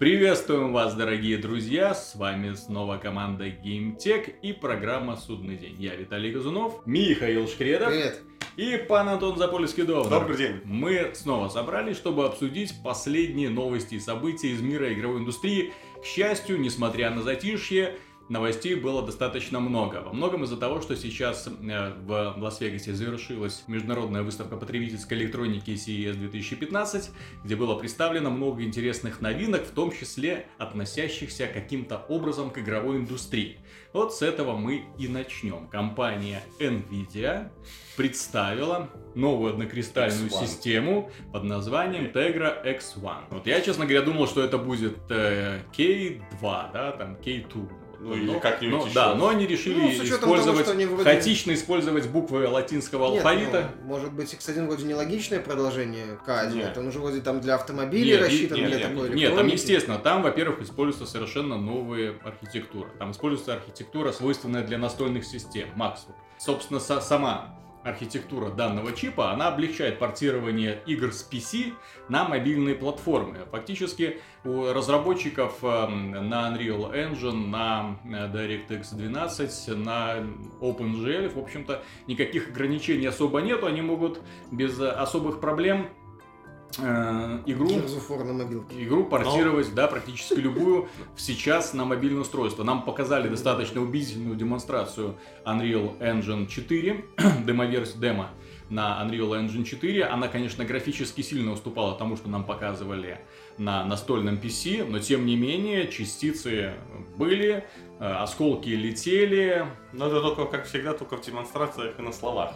Приветствуем вас, дорогие друзья! С вами снова команда GameTech и программа «Судный день». Я Виталий Газунов, Михаил Шкредов Привет. и пан Антон Запольский-Довнер. Добрый день. Мы снова собрались, чтобы обсудить последние новости и события из мира игровой индустрии. К счастью, несмотря на затишье, новостей было достаточно много. Во многом из-за того, что сейчас э, в Лас-Вегасе завершилась международная выставка потребительской электроники CES 2015, где было представлено много интересных новинок, в том числе относящихся каким-то образом к игровой индустрии. Вот с этого мы и начнем. Компания Nvidia представила новую однокристальную X1. систему под названием Tegra X1. Вот я, честно говоря, думал, что это будет э, K2, да, там K2. Ну, или Но- как-нибудь но- еще. Да, но они решили Ну, того, использовать, что они вроде- хаотично использовать буквы латинского Нет, алфавита. ну, может быть, X1 вроде нелогичное продолжение К1. Нет. Это уже вроде там для автомобилей Нет, рассчитан, нет, для нет, такой Нет, там, естественно, там, во-первых, используется совершенно новая архитектура. Там используется архитектура, свойственная для настольных систем, Maxwell. Собственно, са- сама архитектура данного чипа, она облегчает портирование игр с PC на мобильные платформы. Фактически у разработчиков эм, на Unreal Engine, на э, DirectX 12, на OpenGL, в общем-то, никаких ограничений особо нету. Они могут без э, особых проблем игру of War на мобилке. игру портировать, да, практически любую сейчас на мобильное устройство. Нам показали достаточно убедительную демонстрацию Unreal Engine 4, демоверсия демо на Unreal Engine 4. Она, конечно, графически сильно уступала тому, что нам показывали на настольном PC, но тем не менее частицы были, э, осколки летели. Но это только, как всегда, только в демонстрациях и на словах.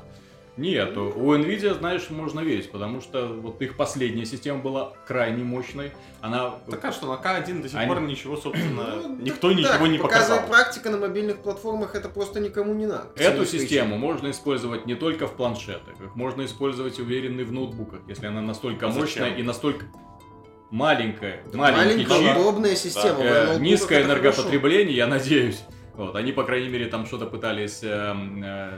Нет, у Nvidia, знаешь, можно верить, потому что вот их последняя система была крайне мощной. Она Так а что, на К1 до сих Они- пор ничего, собственно, Ну, никто так, ничего не показал. практика на мобильных платформах, это просто никому не надо. Эту систему можно использовать не только в планшетах, их можно использовать уверенно и в ноутбуках, если она настолько А зачем? мощная и настолько маленькая. Маленькая, чип, удобная система. э, в ноутбуках низкое энергопотребление, я надеюсь. Вот, они, по крайней мере, там что-то пытались... э, э,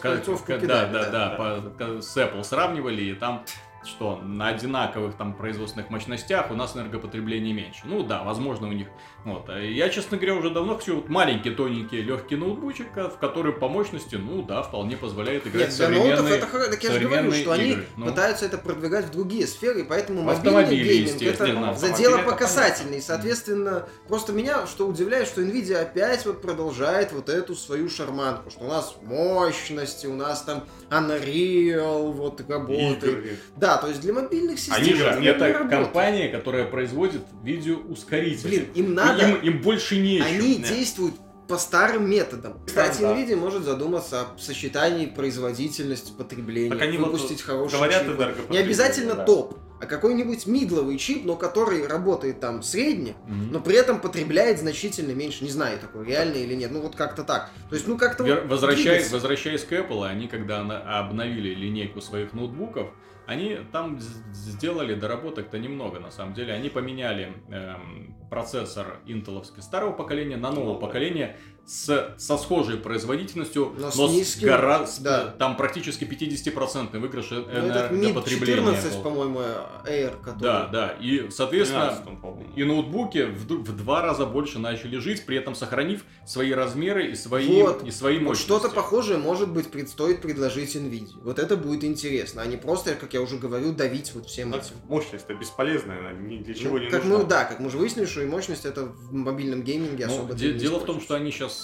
ка- кидать, да, да, да. да, по- с Apple сравнивали, и там что на одинаковых там производственных мощностях у нас энергопотребление меньше. Ну да, возможно у них. Вот. Я, честно говоря, уже давно хочу вот маленький, тоненький, легкий ноутбучик, а, в который по мощности, ну да, вполне позволяет играть Нет, в для современные... это. Так я же говорю, современные что они игры. Ну. пытаются это продвигать в другие сферы, и поэтому мобильный гейминг это Автомобиль задел это по касательной. Соответственно, просто меня что удивляет, что Nvidia опять вот продолжает вот эту свою шарманку, что у нас мощности, у нас там Unreal вот работает. Игры. Да, то есть для мобильных систем Они же- это не компания, которая производит видеоускорители. Блин, им надо, Им, им больше нечего. они Да. действуют по старым методам. Кстати, да. Nvidia может задуматься о сочетании производительности потребления, Так они вот выпустить хороший говорят чип. Не обязательно да. топ, а какой-нибудь мидловый чип, но который работает там средне, Мгм. но при этом потребляет значительно меньше. Не знаю, такое реально или нет. Ну вот как-то так. То есть, ну как-то Вер- вот Возвращаясь, возвращаясь к Apple, они когда обновили линейку своих ноутбуков, они там сделали доработок-то немного, на самом деле. Они поменяли эм, процессор интеловский старого поколения на нового Новое. поколения с, со схожей производительностью, Но но, с с, низким- гора- с- да. там практически 50% выигрыш Ну, этот MID энергопотребления 14, был. по-моему, Air, который... Да, да. И, соответственно, 13, по-моему. и ноутбуки в, в два раза больше начали жить, при этом сохранив свои размеры и свои, Вот. и свои Вот мощности. что-то похожее, может быть, предстоит предложить Nvidia. Вот это будет интересно, а не просто, как я уже говорю, давить вот всем Ну, этим. Мощность-то бесполезная, она ни для чего Ну, не как нужна. мы, да, как мы уже выяснили, что и мощность это в мобильном гейминге Ну, особо де- не дело в том, что они сейчас,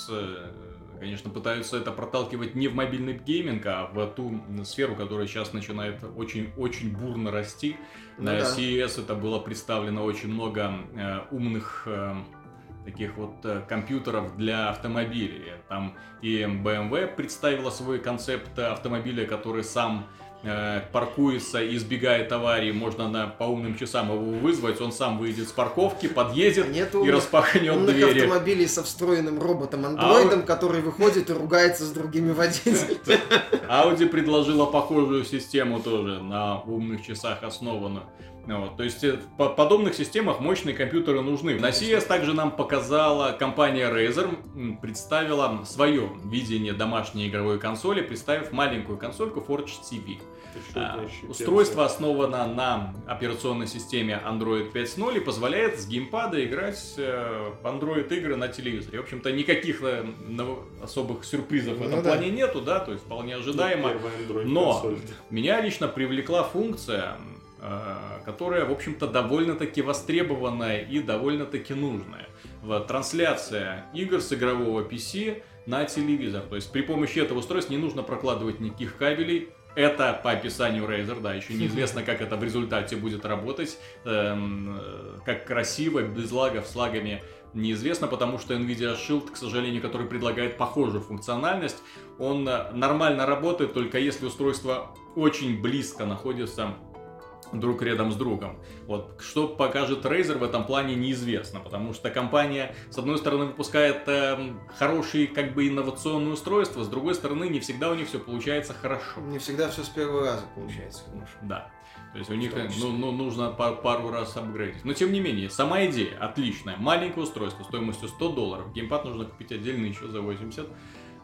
конечно, пытаются это проталкивать не в мобильный гейминг, а в ту сферу, которая сейчас начинает очень-очень бурно расти. Ну На да. CES это было представлено очень много э, умных э, таких вот э, компьютеров для автомобилей. Там и BMW представила свой концепт автомобиля, который сам э, паркуется и избегает аварии, можно на, по умным часам его вызвать, он сам выйдет с парковки, подъедет Нет и распахнет умных двери. автомобилей со встроенным роботом-андроидом, А который выходит и ругается с другими водителями. Audi предложила похожую систему тоже на умных часах основанную. Ну Вот, то есть э, в по- подобных системах мощные компьютеры нужны. На CES также нам показала компания Razer, представила свое видение домашней игровой консоли, представив маленькую консольку Forge TV. А, Устройство основано на операционной системе Android 5.0 и позволяет с геймпада играть э, в Android игры на телевизоре. В общем-то, никаких э, особых сюрпризов в Ну этом да. плане нету, да, то есть вполне Ну, ожидаемо. Android Но меня лично привлекла функция, которая, в общем-то, довольно-таки востребованная и довольно-таки нужная. Трансляция игр с игрового PC на телевизор. То есть при помощи этого устройства не нужно прокладывать никаких кабелей. Это по описанию Razer, да, еще неизвестно, как это в результате будет работать, эм, э, как красиво, без лагов, с лагами неизвестно, потому что Nvidia Shield, к сожалению, который предлагает похожую функциональность, он э, нормально работает, только если устройство очень близко находится друг рядом с другом. Вот. Что покажет Razer в этом плане неизвестно, потому что компания, с одной стороны, выпускает эм, хорошие, как бы, инновационные устройства, с другой стороны, не всегда у них все получается хорошо. Не всегда все с первого раза получается, конечно. Да. То есть у них э, ну, ну, нужно пар- пару раз апгрейдить. Но тем не менее, сама идея отличная. Маленькое устройство стоимостью 100 долларов. Геймпад нужно купить отдельно еще за 80.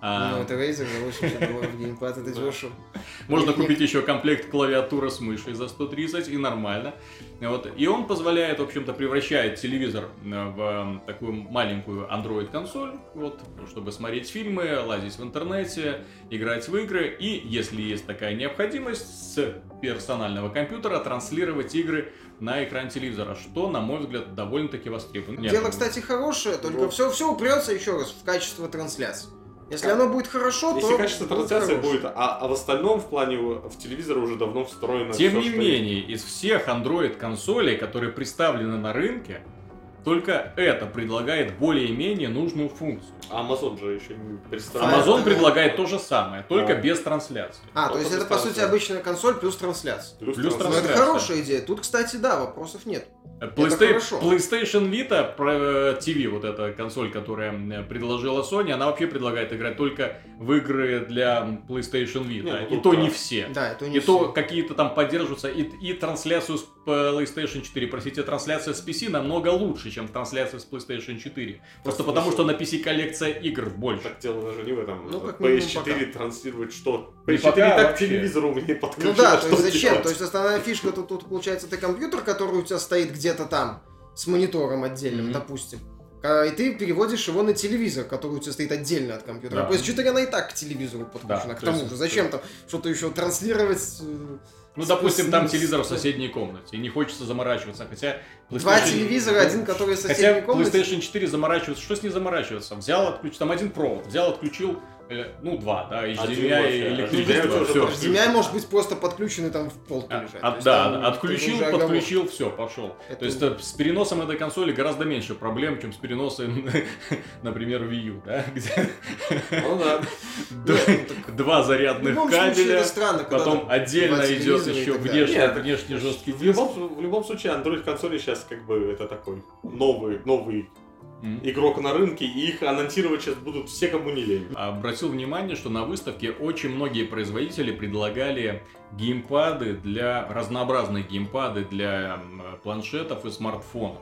А, Ну, это Razer за 80 долларов геймпад, это дешево. Можно купить еще комплект клавиатура с мышей за 130 и нормально. Вот. И он позволяет, в общем-то, превращает телевизор э, в э, такую маленькую Android-консоль, вот, чтобы смотреть фильмы, лазить в интернете, играть в игры и, если есть такая необходимость, с персонального компьютера транслировать игры на экран телевизора, что, на мой взгляд, довольно-таки востребовано. Дело, ну, кстати, хорошее, только Ну. все, все упрется еще раз в качество трансляции. Если оно будет хорошо, Если то качество будет трансляции будет, а, а в остальном в плане в телевизор уже давно встроено. Тем всё, не что менее, из всех Android-консолей, которые представлены на рынке, только это предлагает более-менее нужную функцию. есть. А Amazon же еще не А представляет. Amazon это- предлагает то же самое, только Да. без трансляции. А, то Только есть это, по сути, обычная консоль плюс трансляция. Плюс, Плюс Ну, трансляция. это Трансляция. хорошая идея. Тут, кстати, да, вопросов нет. PlayStation, хорошо. PlayStation Vita э, TV, вот эта консоль, которая э, предложила Sony, она вообще предлагает играть только в игры для PlayStation Vita. Не, ну и то да. не все. Да, это не И то все. какие-то там поддерживаются, и, и трансляцию с PlayStation 4, простите, трансляция с PC намного лучше, чем трансляция с PlayStation 4. Просто Потому потому, что- что на PC коллекция игр больше. Так дело даже не в этом. Ну, как минимум, PS4 транслирует что? Не PS4 пока так вообще. телевизору мне Ну подключено, да, то что есть зачем? делать? То есть основная фишка тут, тут получается, ты компьютер, который у тебя стоит где-то там, с монитором отдельным, Мгм. допустим. А, И ты переводишь его на телевизор, который у тебя стоит отдельно от компьютера. Да. PS4 она и так к телевизору подключена. Да, к то тому есть- же, зачем там что-то еще транслировать? э, Ну, с- допустим, там с- телевизор в соседней комнате, и не хочется заморачиваться, хотя... Два PlayStation- телевизора, один, который в Хотя соседней комнате. PlayStation 4 заморачивается, что с ней заморачиваться? Взял, отключил, там один провод, взял, отключил, ну, два, да, HDMI и HDMI электричество, все. HDMI может быть просто подключенный там в полке А, лежать. а, да, там отключил, подключил, все, пошел. Это То есть э, с переносом этой консоли гораздо меньше проблем, чем с переносом, например, Wii U, да, где Ну да. ну два В зарядных случае кабеля, это странно, когда потом отдельно идет еще внешний, внешний жесткий В диск. любом, в любом случае, Android консоли сейчас как бы это такой новый, новый. Игрок на рынке, и их анонсировать сейчас будут все, кому не лень. Обратил внимание, что на выставке очень многие производители предлагали геймпады для разнообразные геймпады для планшетов и смартфонов.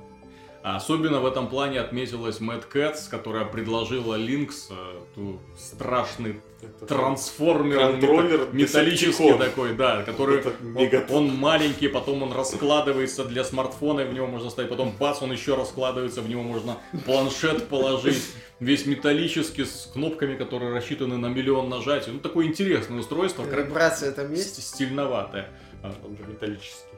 Особенно в этом плане отметилась Mad Cats, которая предложила Lynx, э, ту страшный Это трансформер Контроллер мета- металлический такой, да, который Это он, он маленький, потом он раскладывается для смартфона, и в него можно ставить, потом бац, он еще раскладывается, в него можно планшет положить, весь металлический, с кнопками, которые рассчитаны на миллион нажатий. Ну, такое интересное устройство, Вибрация там есть? стильноватое. Он же металлический.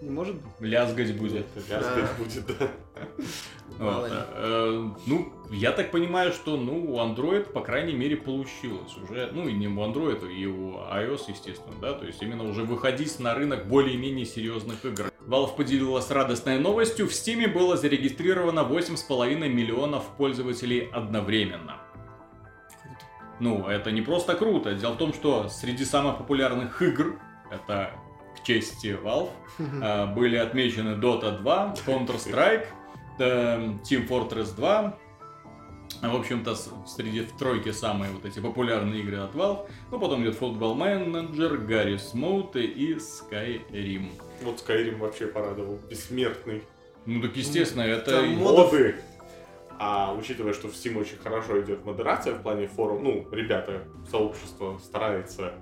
Не может быть. Лязгать будет. Лязгать будет, да. Вот, э, э, ну, я так понимаю, что, ну, у Android, по крайней мере, получилось уже, ну, и не у Android, и у iOS, естественно, да, то есть именно уже выходить на рынок более-менее серьезных игр. Valve поделилась радостной новостью, в Steam было зарегистрировано 8,5 миллионов пользователей одновременно. Ну, это не просто круто. Дело в том, что среди самых популярных игр, это к чести Valve, а, были отмечены Dota 2, Counter-Strike, Team Fortress 2. В общем-то, среди в тройки самые вот эти популярные игры от Valve. Ну, потом идет Football Manager, Garry's Mode и Skyrim. Вот Skyrim вообще порадовал. Бессмертный. Ну так естественно, это... там Моды. А учитывая, что в Steam очень хорошо идет модерация в плане форум, ну, ребята, сообщество старается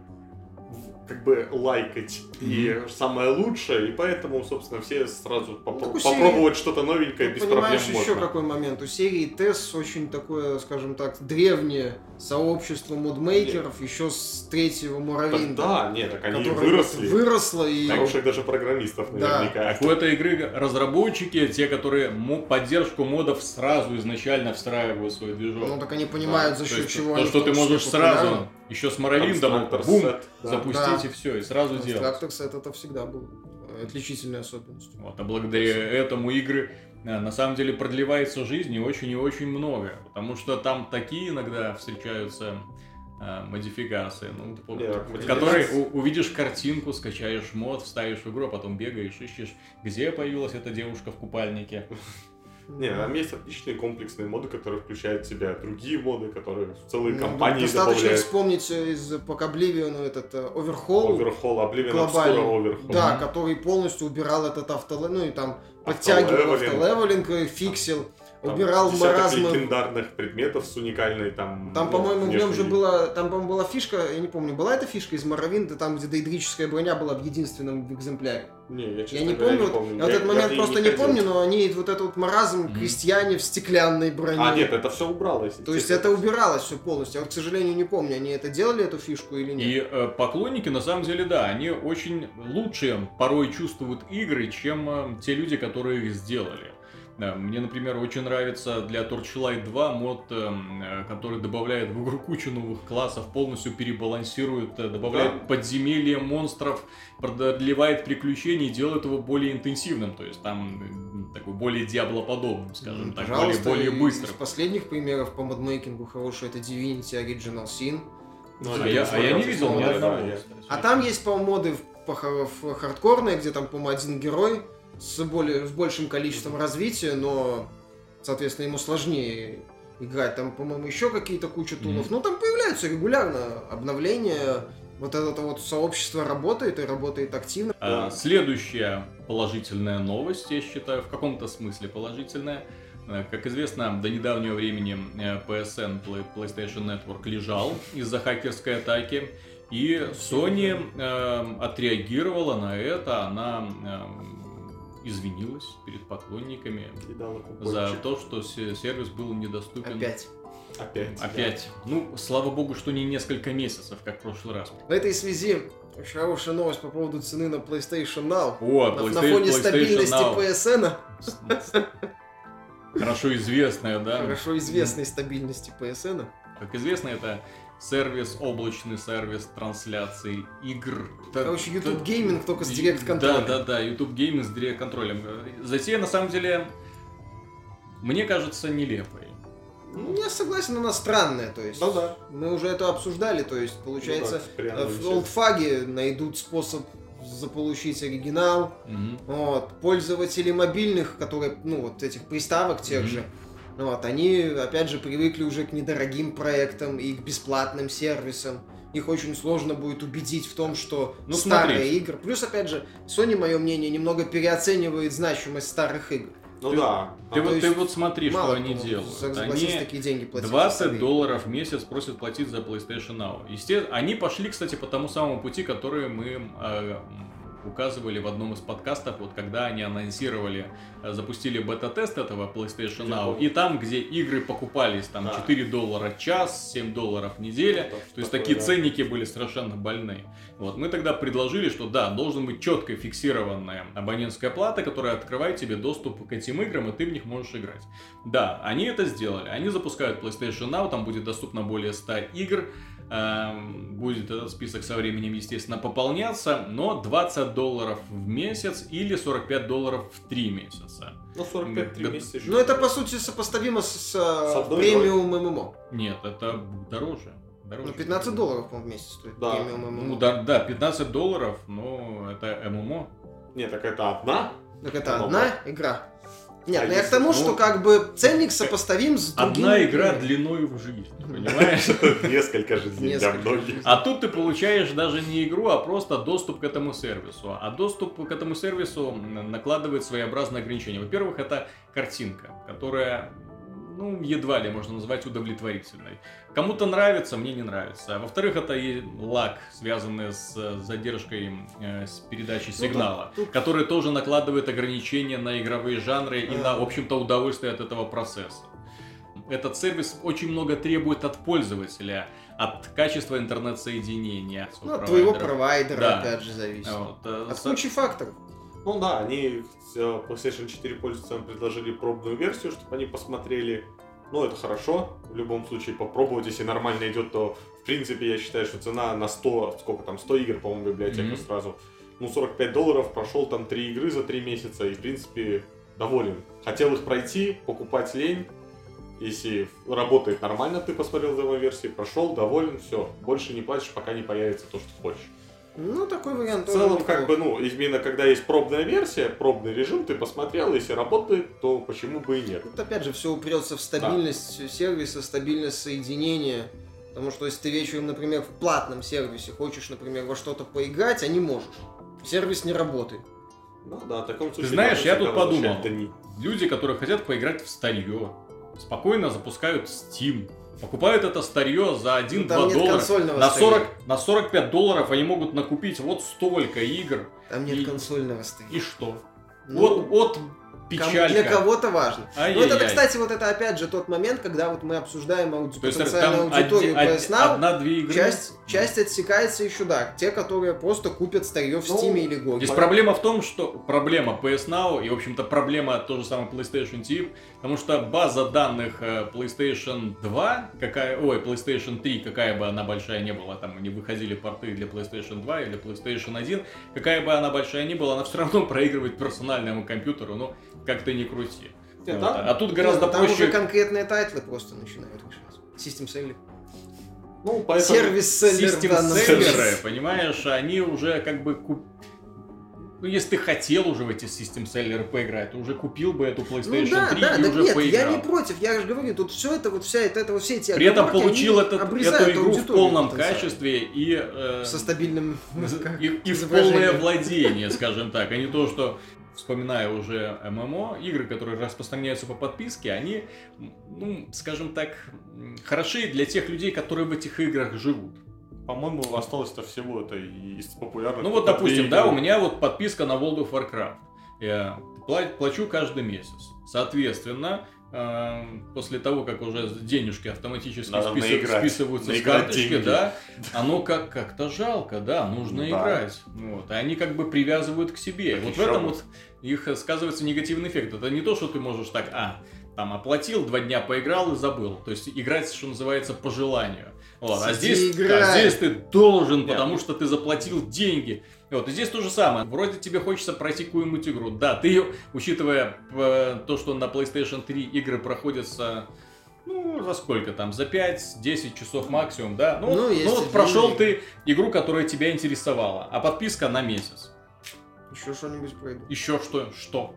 как бы лайкать и самое лучшее, и поэтому, собственно, все сразу попро- так у серии- попробовать что-то новенькое Ты без проблем понимаешь еще можно. какой момент? У серии TES очень такое, скажем так, древнее сообщество модмейкеров еще с третьего Так Муравейнда. да, нет, так они выросли. Выросло и... Хороших даже программистов Да. наверняка. У этой игры разработчики, те, которые поддержку модов сразу изначально встраивают в свой движок. Ну так они понимают, Да, за То счет чего то, они что в ты можешь сразу, популярны. Еще с Моровиндом, бум, да. запустить Да. и все, и сразу делать. Конструктор сет это всегда был отличительной особенностью. Вот, а благодаря этому игры э, на самом деле продлевается жизнь и очень и очень много. Потому что там такие иногда встречаются э, модификации, ну, модификации- которой у- увидишь картинку, скачаешь мод, вставишь в игру, а потом бегаешь, ищешь, где появилась эта девушка в купальнике. Не, там есть отличные комплексные моды, которые включают в себя другие моды, которые в целые Ну, компании Достаточно добавляют. вспомнить э, из Oblivion этот э, Overhaul, Оверхол, глобальный. Obscura Overhaul. да, который полностью убирал этот автоле... ну и там подтягивал Автолевелинг. автолевелинг, э, фиксил, Там убирал маразмы. легендарных предметов с уникальной там... Там, ну, по-моему, в нем же была, там, по-моему, была фишка, я не помню, была эта фишка из Моровинда, там, где дейдрическая броня была в единственном экземпляре. Не, я, честно Я не говоря, помню, вот- я вот Я- этот я момент ней просто не, ходил. помню, но они вот этот вот маразм Мгм. крестьяне в стеклянной броне. А, нет, это все убралось. То есть это убиралось все полностью. Я вот, к сожалению, не помню, они это делали, эту фишку или нет. И э, поклонники, на самом деле, да, они очень лучше порой чувствуют игры, чем э, те люди, которые их сделали. Да, мне, например, очень нравится для Torchlight 2 мод, э, который добавляет в игру кучу новых классов, полностью перебалансирует, э, добавляет Да. подземелья монстров, продлевает приключения и делает его более интенсивным, то есть там э, такой более диаблоподобным, скажем так, более, Пожалуйста, более быстрым. Из последних примеров по модмейкингу хороший это Divinity Original Sin. Ну, А я а я не видел ни одного. А там есть, по-моему, моды в, по- в хардкорные, где там, по-моему, один герой с, более, с большим количеством развития, но, соответственно, ему сложнее играть. Там, по-моему, еще какие-то куча тулов. Мгм. Ну, там появляются регулярно обновления. Вот это вот сообщество работает и работает активно. А, Следующая положительная новость, я считаю, в каком-то смысле положительная. Э, Как известно, до недавнего времени э, PSN, Play- PlayStation Network, лежал из-за хакерской атаки. И Sony э, отреагировала на это, она э, извинилась перед поклонниками за то, что се- сервис был недоступен. Опять. Опять. Опять. Ну, слава богу, что не несколько месяцев, как в прошлый раз. В этой связи очень хорошая новость по поводу цены на PlayStation Now. О, На, PlayStation, на фоне PlayStation стабильности Now. PSN, Хорошо известная, да? хорошо известной стабильности PSN, Как известно, это сервис, облачный сервис трансляции игр. Короче, та- YouTube Gaming только с Direct контролем. Да, да, да, YouTube Gaming с Direct контролем. Затея, на самом деле, мне кажется, нелепой. Ну, я согласен, она странная, то есть. Ну да. Мы уже это обсуждали, то есть, получается, Ну да, в олдфаге найдут способ заполучить оригинал. Мгм. Вот. Пользователи мобильных, которые, ну, вот этих приставок тех Мгм. же, вот, они, опять же, привыкли уже к недорогим проектам и к бесплатным сервисам. Их очень сложно будет убедить в том, что Ну, старые смотри. игры... Плюс, опять же, Sony, мое мнение, немного переоценивает значимость старых игр. Ну Ты- да. Ты, А, вот, ты вот смотри, Мало что они делают. Они такие деньги платить. за 20 старые. долларов в месяц просят платить за PlayStation Now. Естественно, они пошли, кстати, по тому самому пути, который мы э, указывали в одном из подкастов, вот когда они анонсировали, э, запустили бета-тест этого PlayStation Now, и там, где игры покупались, там Да. 4 доллара час, 7 долларов неделя, Вот то есть такое, такие да. ценники были совершенно больные. Вот мы тогда предложили, что да, должен быть четко фиксированная абонентская плата, которая открывает тебе доступ к этим играм, и ты в них можешь играть. Да, они это сделали. Они запускают PlayStation Now, там будет доступно более 100 игр. Эм, Будет этот список со временем, естественно, пополняться, но 20 долларов в месяц или 45 долларов в 3 месяца. Ну, 45 три Да. месяца еще. Ну, это, по сути, сопоставимо с, с, э, одной премиум ММО. Нет, это дороже. дороже. Ну, 15 долларов, по-моему, в месяц стоит Да. премиум ММО. Ну да, да, 15 долларов, но это ММО. Не, так это одна. Так это Ну, одна игра. Нет, А ну я к тому, ну, что как бы ценник сопоставим с другими Одна игра длиной в жизнь, понимаешь? Несколько жизней для многих. А тут ты получаешь даже не игру, а просто доступ к этому сервису. А доступ к этому сервису накладывает своеобразные ограничения. Во-первых, это картинка, которая ну, едва ли можно назвать удовлетворительной. Кому-то нравится, мне не нравится. А во-вторых, это и лаг, связанный с э, задержкой э, с передачей Ну, сигнала, тут- который тоже накладывает ограничения на игровые жанры и на, в общем-то, удовольствие от этого процесса. Этот сервис очень много требует от пользователя, от качества интернет-соединения. Ну, от твоего провайдера, Да. опять же, зависит. Вот, э, От со- кучи факторов. Ну да, они PlayStation 4 пользователям предложили пробную версию, чтобы они посмотрели. Ну, это хорошо. В любом случае, попробовать, если нормально идет, то, в принципе, я считаю, что цена на 100, сколько там, 100 игр, по-моему, библиотека Мгм. сразу. Ну, 45 долларов, прошел там 3 игры за 3 месяца и, в принципе, доволен. Хотел их пройти, покупать лень. Если работает нормально, ты посмотрел демо-версии, прошел, доволен, все. Больше не платишь, пока не появится то, что хочешь. Ну, такой вариант В тоже целом, как бы, ну, именно когда есть пробная версия, пробный режим, ты посмотрел, если работает, то почему бы и нет. Тут опять же все упрется в стабильность сервиса, стабильность соединения. Потому что если ты вечером, например, в платном сервисе хочешь, например, во что-то поиграть, а не можешь. Сервис не работает. Ну да, в таком случае... знаешь, надо я тут подумал. Люди, которые хотят поиграть в старье, спокойно запускают Steam. Покупают это старье за 1-2 Ну, доллара. На, старья. 40, на 45 долларов они могут накупить вот столько игр. Там нет И- консольного старья. И что? Ну, вот, вот печалька. Для кого-то важно. Ну, Ай-яй-яй. вот это, кстати, вот это опять же тот момент, когда вот мы обсуждаем ауди- То потенциальную аудиторию оди- PS Now, одна-две игры. часть, часть отсекается еще, да. Те, которые просто купят старье в Ну, Steam или Go. Здесь проблема в том, что проблема PS Now и, в общем-то, проблема то же самое PlayStation TV, потому что база данных э, PlayStation 2, какая, ой, PlayStation 3, какая бы она большая не была, там не выходили порты для PlayStation 2 или PlayStation 1, какая бы она большая ни была, она все равно проигрывает персональному компьютеру, ну, как ты ни крути. Нет, Вот. А тут гораздо Нет, там проще... уже конкретные title ы просто начинают решать. System seller. Ну, поэтому... Service seller в System данном seller ы, случае. понимаешь, они уже как бы куп- Ну, если ты хотел уже в эти систем селлеры поиграть, ты уже купил бы эту PlayStation Ну да, 3 да, и да уже нет, поиграл. я не против, я же говорю, тут все это, вот вся это, это вот все эти При этом получил этот, эту игру в полном качестве и, э, Со стабильным и, и в полное владение, скажем так, а не то, что вспоминая уже ММО, игры, которые распространяются по подписке, они, ну, скажем так, хороши для тех людей, которые в этих играх живут. По-моему, осталось-то всего это из популярных. Ну вот, допустим, да, у меня вот подписка на World of Warcraft. Я пла- плачу каждый месяц. Соответственно, после того, как уже денежки автоматически Надо списыв- наиграть. списываются Наиграть с карточки, деньги. да, оно как- как-то жалко, да, нужно Да. играть. Вот. И они как бы привязывают к себе. Так вот в этом вот их э, сказывается негативный эффект. Это не то, что ты можешь так, а, там оплатил, два дня поиграл и забыл. То есть играть, что называется, по желанию. Вот. А здесь, играй. да, здесь ты должен, Нет. потому что ты заплатил деньги. Вот, и здесь то же самое. Вроде тебе хочется пройти какую-нибудь игру. Да, ты, учитывая э, то, что на PlayStation 3 игры проходятся, ну, за сколько там, за 5-10 часов максимум, да? Ну, Ну, ну вот и прошел ты игру, которая тебя интересовала, а подписка на месяц. Еще что-нибудь пройду. Еще что? Что?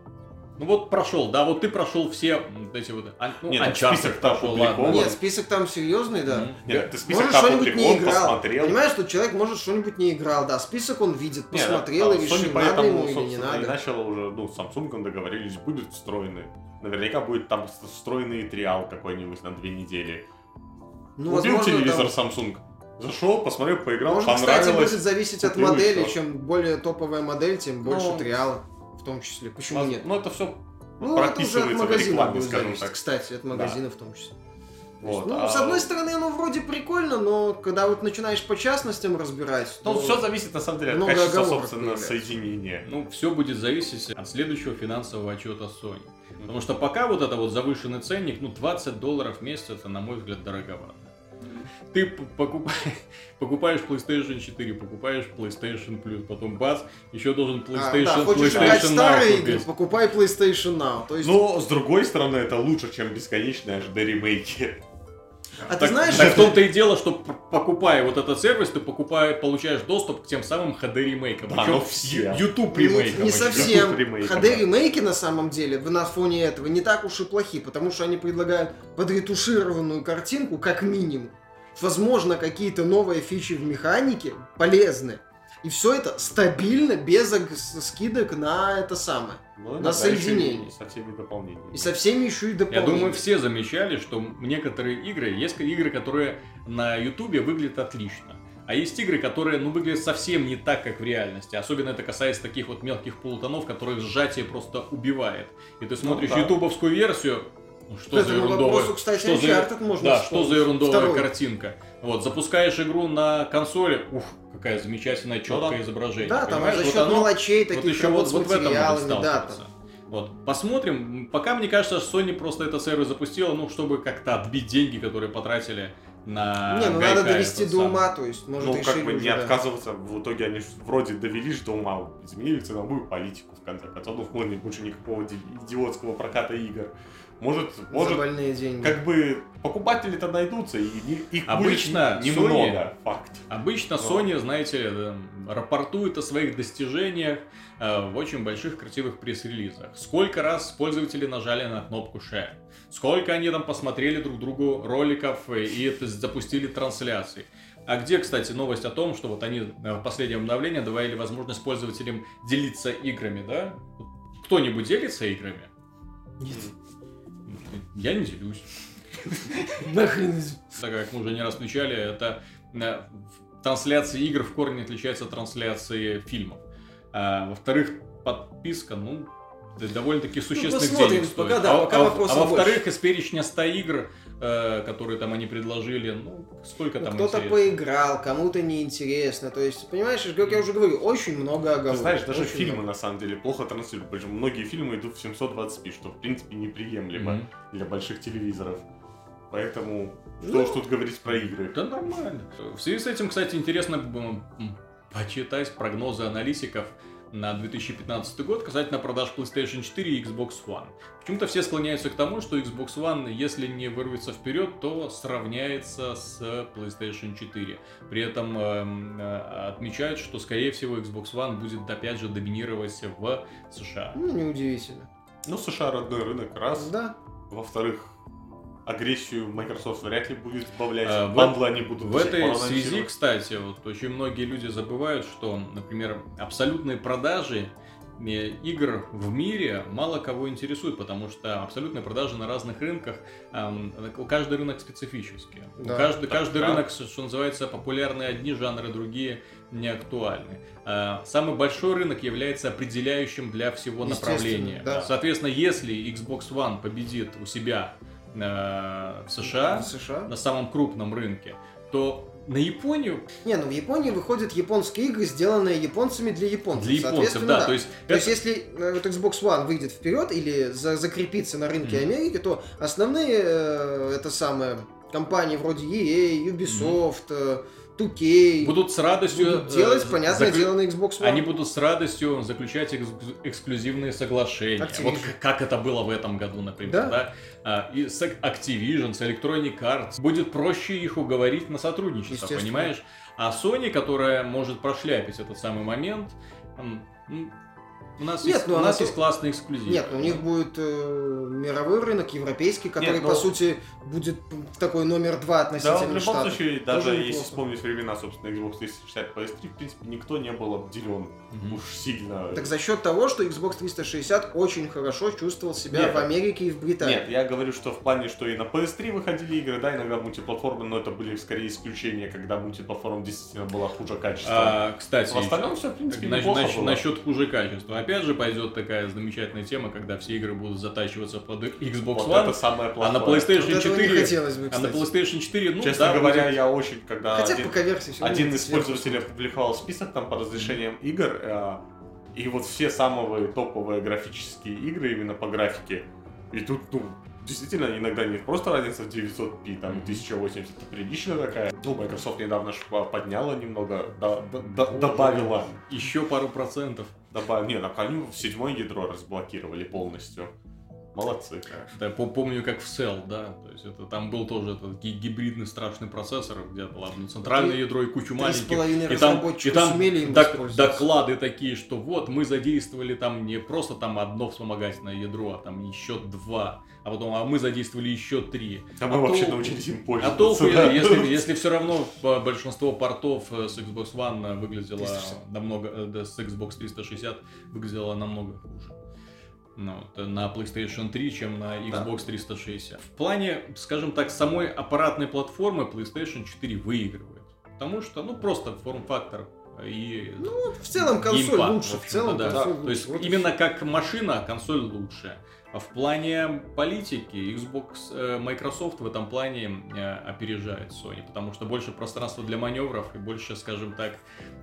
Ну вот прошел, да, вот ты прошел все вот эти вот, ан- ну, Нет, Uncharted список там прошел, ладно. Нет, список там серьезный, да. Мгм. Нет, ты список Может, там что-нибудь не играл. посмотрел. Понимаешь, что человек может что-нибудь не играл, да, список он видит, посмотрел а и Sony решил, надо ему или не собственно, И надо. начало уже, ну, с Samsung договорились, будет встроенный. Наверняка будет там встроенный триал какой-нибудь на две недели. Ну, Купил возможно, телевизор там- Samsung, зашел, посмотрел, поиграл, Может, кстати, понравилось. будет зависеть от модели. Чем более топовая модель, тем больше Ну, триала. В том числе. Почему нет? Ну, это все Ну, это уже от прописывается в магазина рекламе, будет скажем зависеть. так. Кстати, от магазина в том числе. Вот, ну, а- с одной стороны, оно вроде прикольно, но когда вот начинаешь по частностям разбирать, Ну, то... все зависит, на самом деле, от качества, собственно, появляется. соединения. Ну, все будет зависеть от следующего финансового отчета Sony. Потому что пока вот это вот завышенный ценник, ну, 20 долларов в месяц, это, на мой взгляд, дороговато. Ты покупаешь, покупаешь PlayStation 4, покупаешь PlayStation Plus, потом бац, еще должен А, PlayStation, да, хочешь играть PlayStation старые Now игры, купить. покупай PlayStation Now. То есть, Но, с другой стороны, это лучше, чем бесконечные HD ремейки. А ты Так, знаешь, так в том-то и дело, что покупая вот этот сервис, ты покупаешь, получаешь доступ к тем самым HD ремейкам. Да, но все. YouTube Ну, ремейкам. не еще. совсем. HD ремейки на самом деле в- на фоне этого не так уж и плохи, потому что они предлагают подретушированную картинку как минимум. Возможно, какие-то новые фичи в механике полезны. И все это стабильно, без скидок на это самое. Ну, На иногда соединение. и Со всеми дополнениями. И со всеми еще и Я дополнениями. думаю, все замечали, что некоторые игры, есть игры, которые на Ютубе выглядят отлично. А есть игры, которые, ну, выглядят совсем не так, как в реальности. Особенно это касается таких вот мелких полутонов, которых сжатие просто убивает. И ты смотришь да. ютубовскую версию, ну, что К за ерундовая... вопросу, кстати, что за- можно Да, что за ерундовая Второй. картинка. Вот, запускаешь игру на консоли, ух, какая замечательная, Ну четкое да. изображение. Да, там понимаешь? за Вот счет оно- мелочей вот таких еще работ вот, с вот в этом да, там. Вот, посмотрим. Пока мне кажется, что Sony просто этот сервис запустила, ну, чтобы как-то отбить деньги, которые потратили на Не, ну гайка надо довести до сам. ума, то есть, может, ну, как бы не да. отказываться, в итоге они вроде довели ж до ума, изменили ценовую политику, в конце концов, ну, вплоть больше никакого ди- идиотского проката игр. Может, За может, больные деньги. как бы покупатели-то найдутся, и не- их Обычно будет Sony- немного, факт. Обычно Но. Sony, знаете, э, рапортует о своих достижениях э, в очень больших красивых пресс-релизах. Сколько раз пользователи нажали на кнопку Share. Сколько они там посмотрели друг другу роликов и это запустили трансляции. А где, кстати, новость о том, что вот они э, в последнем обновлении давали возможность пользователям делиться играми, да? Кто-нибудь делится играми? Нет. Я не делюсь. Нахрен. Так как мы уже не раз включали, это э, трансляции игр в корне отличается от трансляции фильмов. А, во-вторых, подписка, ну, довольно-таки существенных посмотрим, денег стоит. пока да, а, пока а- а во-вторых, из перечня 100 игр, э, которые там они предложили, ну, сколько Ну, там кто-то интересно? поиграл, кому-то неинтересно. То есть, понимаешь, как я уже говорю, очень много Ты оговорок. знаешь, даже очень фильмы много. на самом деле плохо транслируют, причем многие фильмы идут в 720p, что в принципе неприемлемо Мгм. для больших телевизоров. Поэтому, что Ну, уж тут говорить про игры. Да нормально. В связи с этим, кстати, интересно почитать прогнозы аналитиков на 2015 год касательно продаж PlayStation 4 и Xbox One. Почему-то все склоняются к тому, что Xbox One, если не вырвется вперед, то сравняется с PlayStation 4. При этом эм, э, отмечают, что, скорее всего, Xbox One будет опять же доминировать в США. Ну, неудивительно. Ну, США родной рынок, раз. Да. Во-вторых, агрессию Microsoft вряд ли будет сбавлять. А, в Бандлы они будут В этой связи, кстати, вот очень многие люди забывают, что, например, абсолютные продажи э, игр в мире мало кого интересуют, потому что абсолютные продажи на разных рынках, эм, каждый рынок специфический. Да. каждый Так, каждый да. рынок, что называется, популярны одни жанры, другие не актуальны. Э, Самый большой рынок является определяющим для всего направления. да. Соответственно, если Xbox One победит у себя э, в США, В США. на самом крупном рынке, то на Японию Не, ну в Японии выходят японские игры, сделанные японцами для японцев. для японцев, Соответственно, да, то есть, То есть, это- если э, вот Xbox One выйдет вперед или за- закрепится на рынке Мгм. Америки, то основные э, это самое компании вроде EA, Ubisoft, э, 2K будут с радостью будут делать, э, понятное закры- дело, на Xbox One. Они будут с радостью заключать экс- эксклюзивные соглашения. Activision. Вот как это было в этом году, например, да? Да. А, И с Activision, с Electronic Arts. Будет проще их уговорить на сотрудничество, понимаешь? А Sony, которая может прошляпить этот самый момент, у нас, Нет, есть, ну у нас то- есть классный эксклюзив. Нет, у них будет э, мировой рынок, европейский, который, Нет, по ну- сути, будет такой номер два Да, относительно в любом Штатов. случае, Тоже даже если неплохо. вспомнить времена, собственно, Xbox 360 PS3, в принципе, никто не был обделен Мгм. уж сильно. Так за счет того, что Xbox 360 очень хорошо чувствовал себя Нет. в Америке и в Британии. Нет, я говорю, что в плане, что и на PS3 выходили игры, да, иногда мультиплатформы, но это были скорее исключения, когда мультиплатформа действительно была хуже качества. А, кстати, в остальном все, в принципе, Насчет, неплохо насчет- было. насчет хуже качества. Опять же пойдет такая замечательная тема, когда все игры будут затачиваться под Xbox Вот One, это самое а плохое. на Вот PlayStation этого не 4... хотелось бы, А на. PlayStation 4, ну Честно да, говоря, будет- я очень, когда Хотя один, один из пользователей опубликовал список там по разрешениям игр, э, и вот все самые топовые графические игры именно по графике, и тут, ну, действительно, иногда не просто разница в 900p, там, и 1080, это приличная такая. Ну, Microsoft недавно подняла немного, да- да- да- добавила, еще пару процентов. Добавила, не, на в седьмое ядро разблокировали полностью. Молодцы. Да, я пом- помню, как в Cell, да, то есть это там был тоже этот ги- гибридный страшный процессор, где-то, ладно, центральное Три- ядро и кучу маленьких. И там, и там сумели док- доклады такие, что вот мы задействовали там не просто там одно вспомогательное ядро, а там еще два, а потом а мы задействовали еще три. А А мы вообще толку? научились им А пользоваться. толку, да. если, если все равно э, большинство портов э, с Xbox One выглядело 360. намного, э, да, с Xbox 360 выглядело намного хуже. Ну, э, на PlayStation 3, чем на Xbox 360. В плане, скажем так, самой аппаратной платформы PlayStation 4 выигрывает. Потому что, ну, просто форм-фактор и Ну, в целом консоль геймпад, лучше, в в целом да. консоль То есть лучше. Вот именно как машина консоль лучше. А в плане политики Xbox, э, Microsoft в этом плане э, опережает Sony, потому что больше пространства для маневров и больше, скажем так,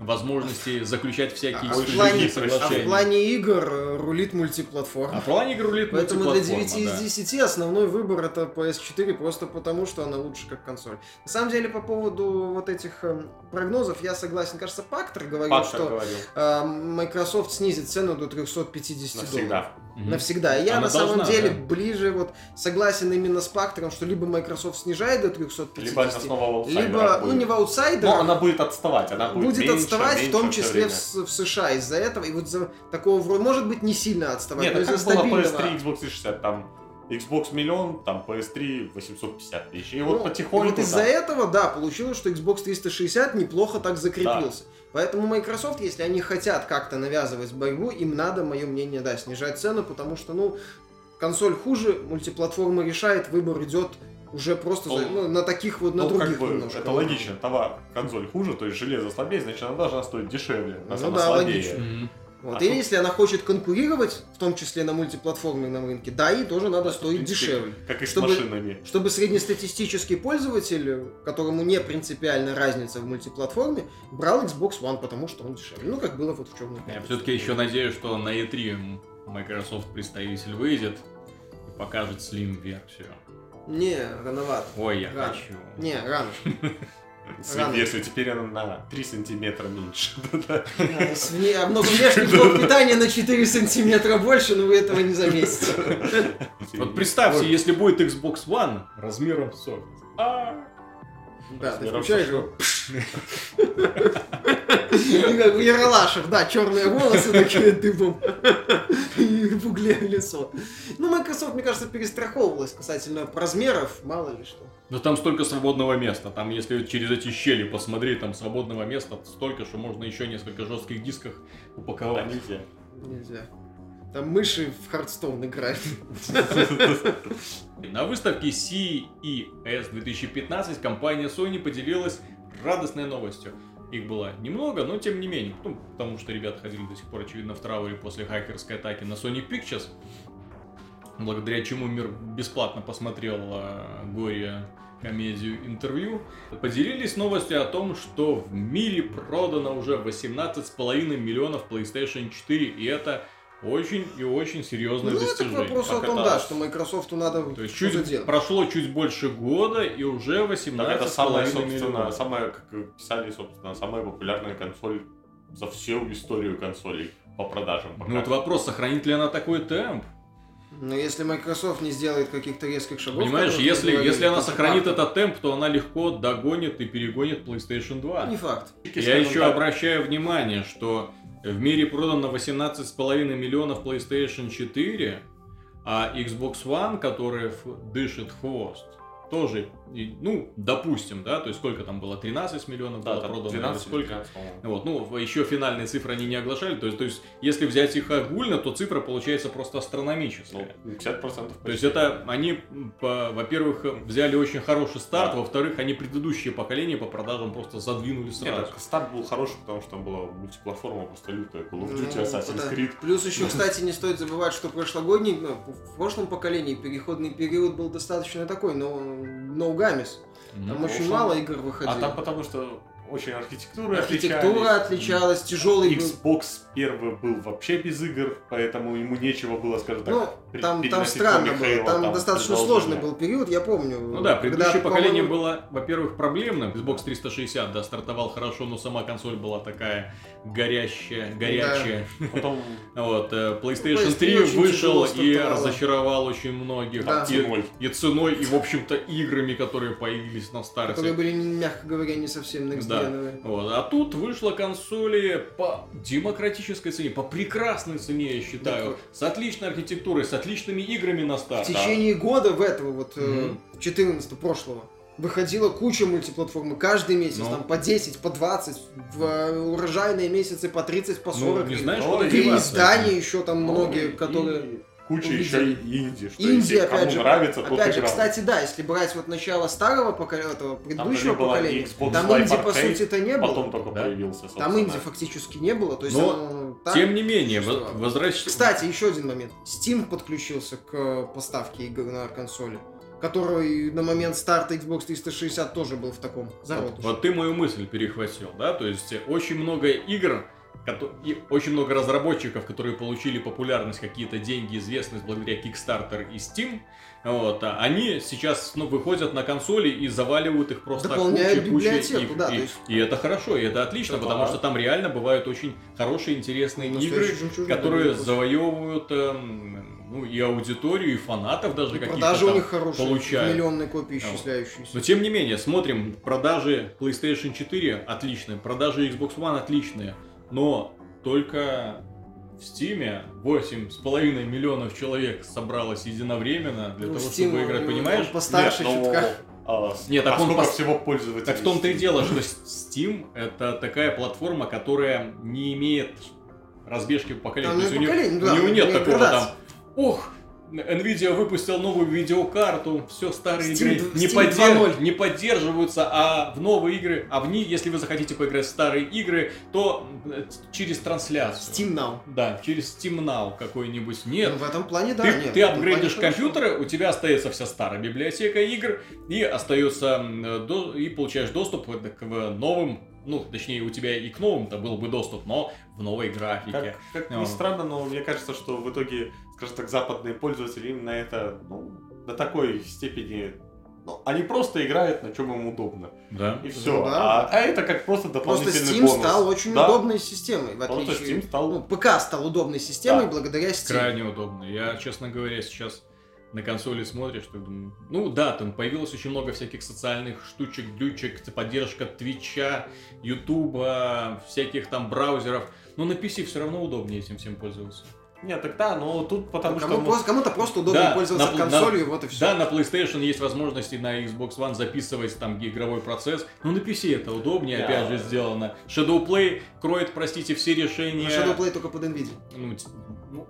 возможностей заключать всякие А в плане- людей А в соглашения. плане игр рулит мультиплатформа. А в плане игр рулит Поэтому для 9 мультиплатформа, из да. 10 основной выбор это PS4 просто потому, что она лучше как консоль. На самом деле, по поводу вот этих эм, прогнозов, я согласен. Кажется, Пактер говорил, Пактор что говорил. э, Microsoft снизит цену до 350 долларов. Навсегда. Мгм. Навсегда. И я Она на самом должна, деле да. ближе вот согласен именно с Пактором, что либо Microsoft снижает до 350, Либо снова в либо, ну будет. не в аутсайдерах, Но она будет отставать, она будет, будет меньше, отставать, в меньше том всё числе в, в США из-за этого. И вот за такого вроде, может быть, не сильно отставать, Нет, но как было стабильного. PS3, Xbox 360, там Xbox миллион, там PS3 850 тысяч. И вот Ну, потихоньку... и вот из-за да. этого, да, получилось, что Xbox 360 неплохо так закрепился. Поэтому Microsoft, если они хотят как-то навязывать борьбу, им надо, мое мнение, да, снижать цену, потому что, ну, консоль хуже, мультиплатформа решает, выбор идет уже просто за- Ну, ну, на таких вот, на Ну, других как бы, немножко. это логично. Товар, консоль хуже, то есть железо слабее, значит, она должна стоить дешевле. Раз Ну она да, слабее. логично. Вот. А И тут- если она хочет конкурировать, в том числе на мультиплатформенном рынке, да, ей тоже надо В стоить принципе, дешевле. Как и с Чтобы- машинами. Чтобы среднестатистический пользователь, которому не принципиальна разница в мультиплатформе, брал Xbox One, потому что он дешевле. Ну, как было вот в черном Я все-таки еще надеюсь, что на E3 Microsoft представитель выйдет и покажет Slim-версию. Не, рановато. Ой, я Рано. хочу. Не, рано. Версию теперь она на 3 сантиметра меньше. А, много внешних блок питания на 4 сантиметра больше, но вы этого не заметите. Вот представьте, если будет Xbox One размером с Surface. А, Да, ты включаешь его. Как у Яралашев, да, черные волосы такие дыбом. И в угле лицо. Ну, Microsoft, мне кажется, перестраховывалась касательно размеров, мало ли что. Но там столько свободного места. Там, если через эти щели посмотреть, там свободного места столько, что можно еще несколько жестких дисках Да, упаковать. нельзя. Нельзя. Там мыши в Хардстоун играют. На выставке CES 2015 компания Sony поделилась радостной новостью. Их было немного, но тем не менее. Ну, потому что ребята ходили до сих пор, очевидно, в трауре после хакерской атаки на Sony Pictures. Благодаря чему мир бесплатно посмотрел э, горе комедию интервью. Поделились новостью о том, что в мире продано уже 18,5 миллионов PlayStation 4, и это очень и очень серьезное Ну, это к достижение. вопросу о том, это? да, что Microsoft надо То есть чуть, делать. прошло чуть больше года и уже 18 Так это самая, собственно, самая, как писали, собственно, самая популярная консоль за всю историю консолей по продажам. пока. Ну вот вопрос, сохранит ли она такой темп? Но если Microsoft не сделает каких-то резких шагов... Понимаешь, если, говорили, если она сохранит факт. этот темп, то она легко догонит и перегонит PlayStation 2. Не факт. Я еще так, обращаю внимание, что в мире продано 18,5 миллионов PlayStation 4, а Xbox One, который дышит хвост, тоже, и, ну, допустим, да, то есть сколько там было, 13 миллионов Да, было там продано, 12 или сколько? 13, по-моему. Вот, ну, еще финальные цифры они не оглашали, то есть, то есть, если взять их огульно, то цифра получается просто астрономическая. Ну, 50% То есть это они, во-первых, взяли очень хороший старт, Да. во-вторых, они предыдущие поколения по продажам просто задвинули Нет, сразу. так старт был хороший, потому что там была мультиплатформа просто лютая. Call of Ну, Duty, Assassin's да. Creed. Плюс еще, кстати, не стоит забывать, что прошлогодний, ну, в прошлом поколении переходный период был достаточно такой, но no. Мгм. Там Ну, очень мало игр выходило. А там потому что очень архитектура Архитектура отличалась, тяжелый был. Xbox первый был вообще без игр, поэтому ему нечего было, скажем так, Ну, при- там, там странно было, там там достаточно сложный был период, я помню. Ну да, когда, предыдущее поколение по-моему, было, во-первых, проблемным. Xbox 360, да, стартовал хорошо, но сама консоль была такая горящая, горячая. Потом Вот, э, PlayStation PS3 3 очень вышел и разочаровал очень многих. Да. И, ценой. и ценой, и, в общем-то, играми, которые появились на старте. которые были, мягко говоря, не совсем next Да. Gen. Вот. А тут вышла консоли по демократической цене, по прекрасной цене, я считаю. С отличной архитектурой, с отличными играми на В старт. течение года в этого вот, э, Мгм. 14 прошлого, выходила куча мультиплатформы каждый месяц, Ну. там по 10, по 20, в э, урожайные месяцы по 30, по 40. Ну, не знаешь, куда и деваться. Переиздания еще там Ну, многие, и которые... Куча увидели. еще инди, что Инди, если кому опять же, нравится, тот Опять же, играл. кстати, да, если брать вот начало старого поколения, этого предыдущего было поколения, ни Xbox там Live инди по Arcade, сути-то не было. Потом только Да. появился, Там собственно. инди фактически не было, то есть Но, оно так Тем не менее, во- существовало. возвращ... Кстати, еще один момент. Steam подключился к поставке игр на консоли, который на момент старта Xbox 360 тоже был в таком зародыше. Вот ты мою мысль перехватил, да? То есть э, очень много игр, и очень много разработчиков, которые получили популярность, какие-то деньги, известность благодаря Kickstarter и Steam, вот, а они сейчас ну, выходят на консоли и заваливают их просто Дополняют кучей, кучей библиотеку, игр. да, и, есть- и это хорошо, и это отлично, Да. потому что там реально бывают очень хорошие, интересные Настоящий игры, которые да, завоевывают эм, ну, и аудиторию, и фанатов даже И каких-то продажи у них хорошие, получают. миллионные копии Вот. исчисляющиеся. но тем не менее, смотрим, продажи PlayStation 4 отличные, продажи Xbox One отличные, но только в Steam 8,5 миллионов человек собралось единовременно для Ну, того, Steam, чтобы играть, он- понимаешь? он постарше Нет, ну, чутка. а, с- Нет, так а он сколько пос- всего пользователей? Так в том-то и дело, что Steam это такая платформа, которая не имеет разбежки по поколению. Там То есть не у, нее, поколение, у да, нее нет не такого градации. там, ох, Nvidia выпустил новую видеокарту, все старые Steam игры не, Steam поддер- 2.0. не поддерживаются, а в новые игры, а в них, если вы захотите поиграть в старые игры, то э, через трансляцию. Steam Now. Да, через Steam Now какой-нибудь. Нет, Ну, в этом плане, да, ты, нет. ты апгрейдишь плане хорошо. компьютеры, у тебя остается вся старая библиотека игр, и остается и получаешь доступ к новым, ну, точнее, у тебя и к новым-то был бы доступ, но в новой графике. Как, как ни странно, но мне кажется, что в итоге, скажем так, западные пользователи именно это ну, до такой степени. Ну, они просто играют на чем им удобно. Да. И все. Ну да. а, а это как просто Просто дополнительный Steam бонус. стал очень Да. удобной системой, в Просто отличие... Steam стал. Ну, ПК стал удобной системой Да. благодаря Steam. Крайне удобно. Я, честно говоря, сейчас на консоли смотришь, что думаю, ну да, там появилось очень много всяких социальных штучек, глючек, поддержка Твича, Ютуба, всяких там браузеров, но на PC все равно удобнее этим всем пользоваться. Нет, тогда, но тут потому Кому что... мы- просто- Кому-то просто удобно Да, пользоваться на- на- консолью, вот и все. Да, на PlayStation есть возможности на Xbox One записывать там игровой процесс, но на PC это удобнее, Да. опять же, сделано. Shadowplay кроет, простите, все решения. Shadowplay только под NVIDIA. Ну, ну,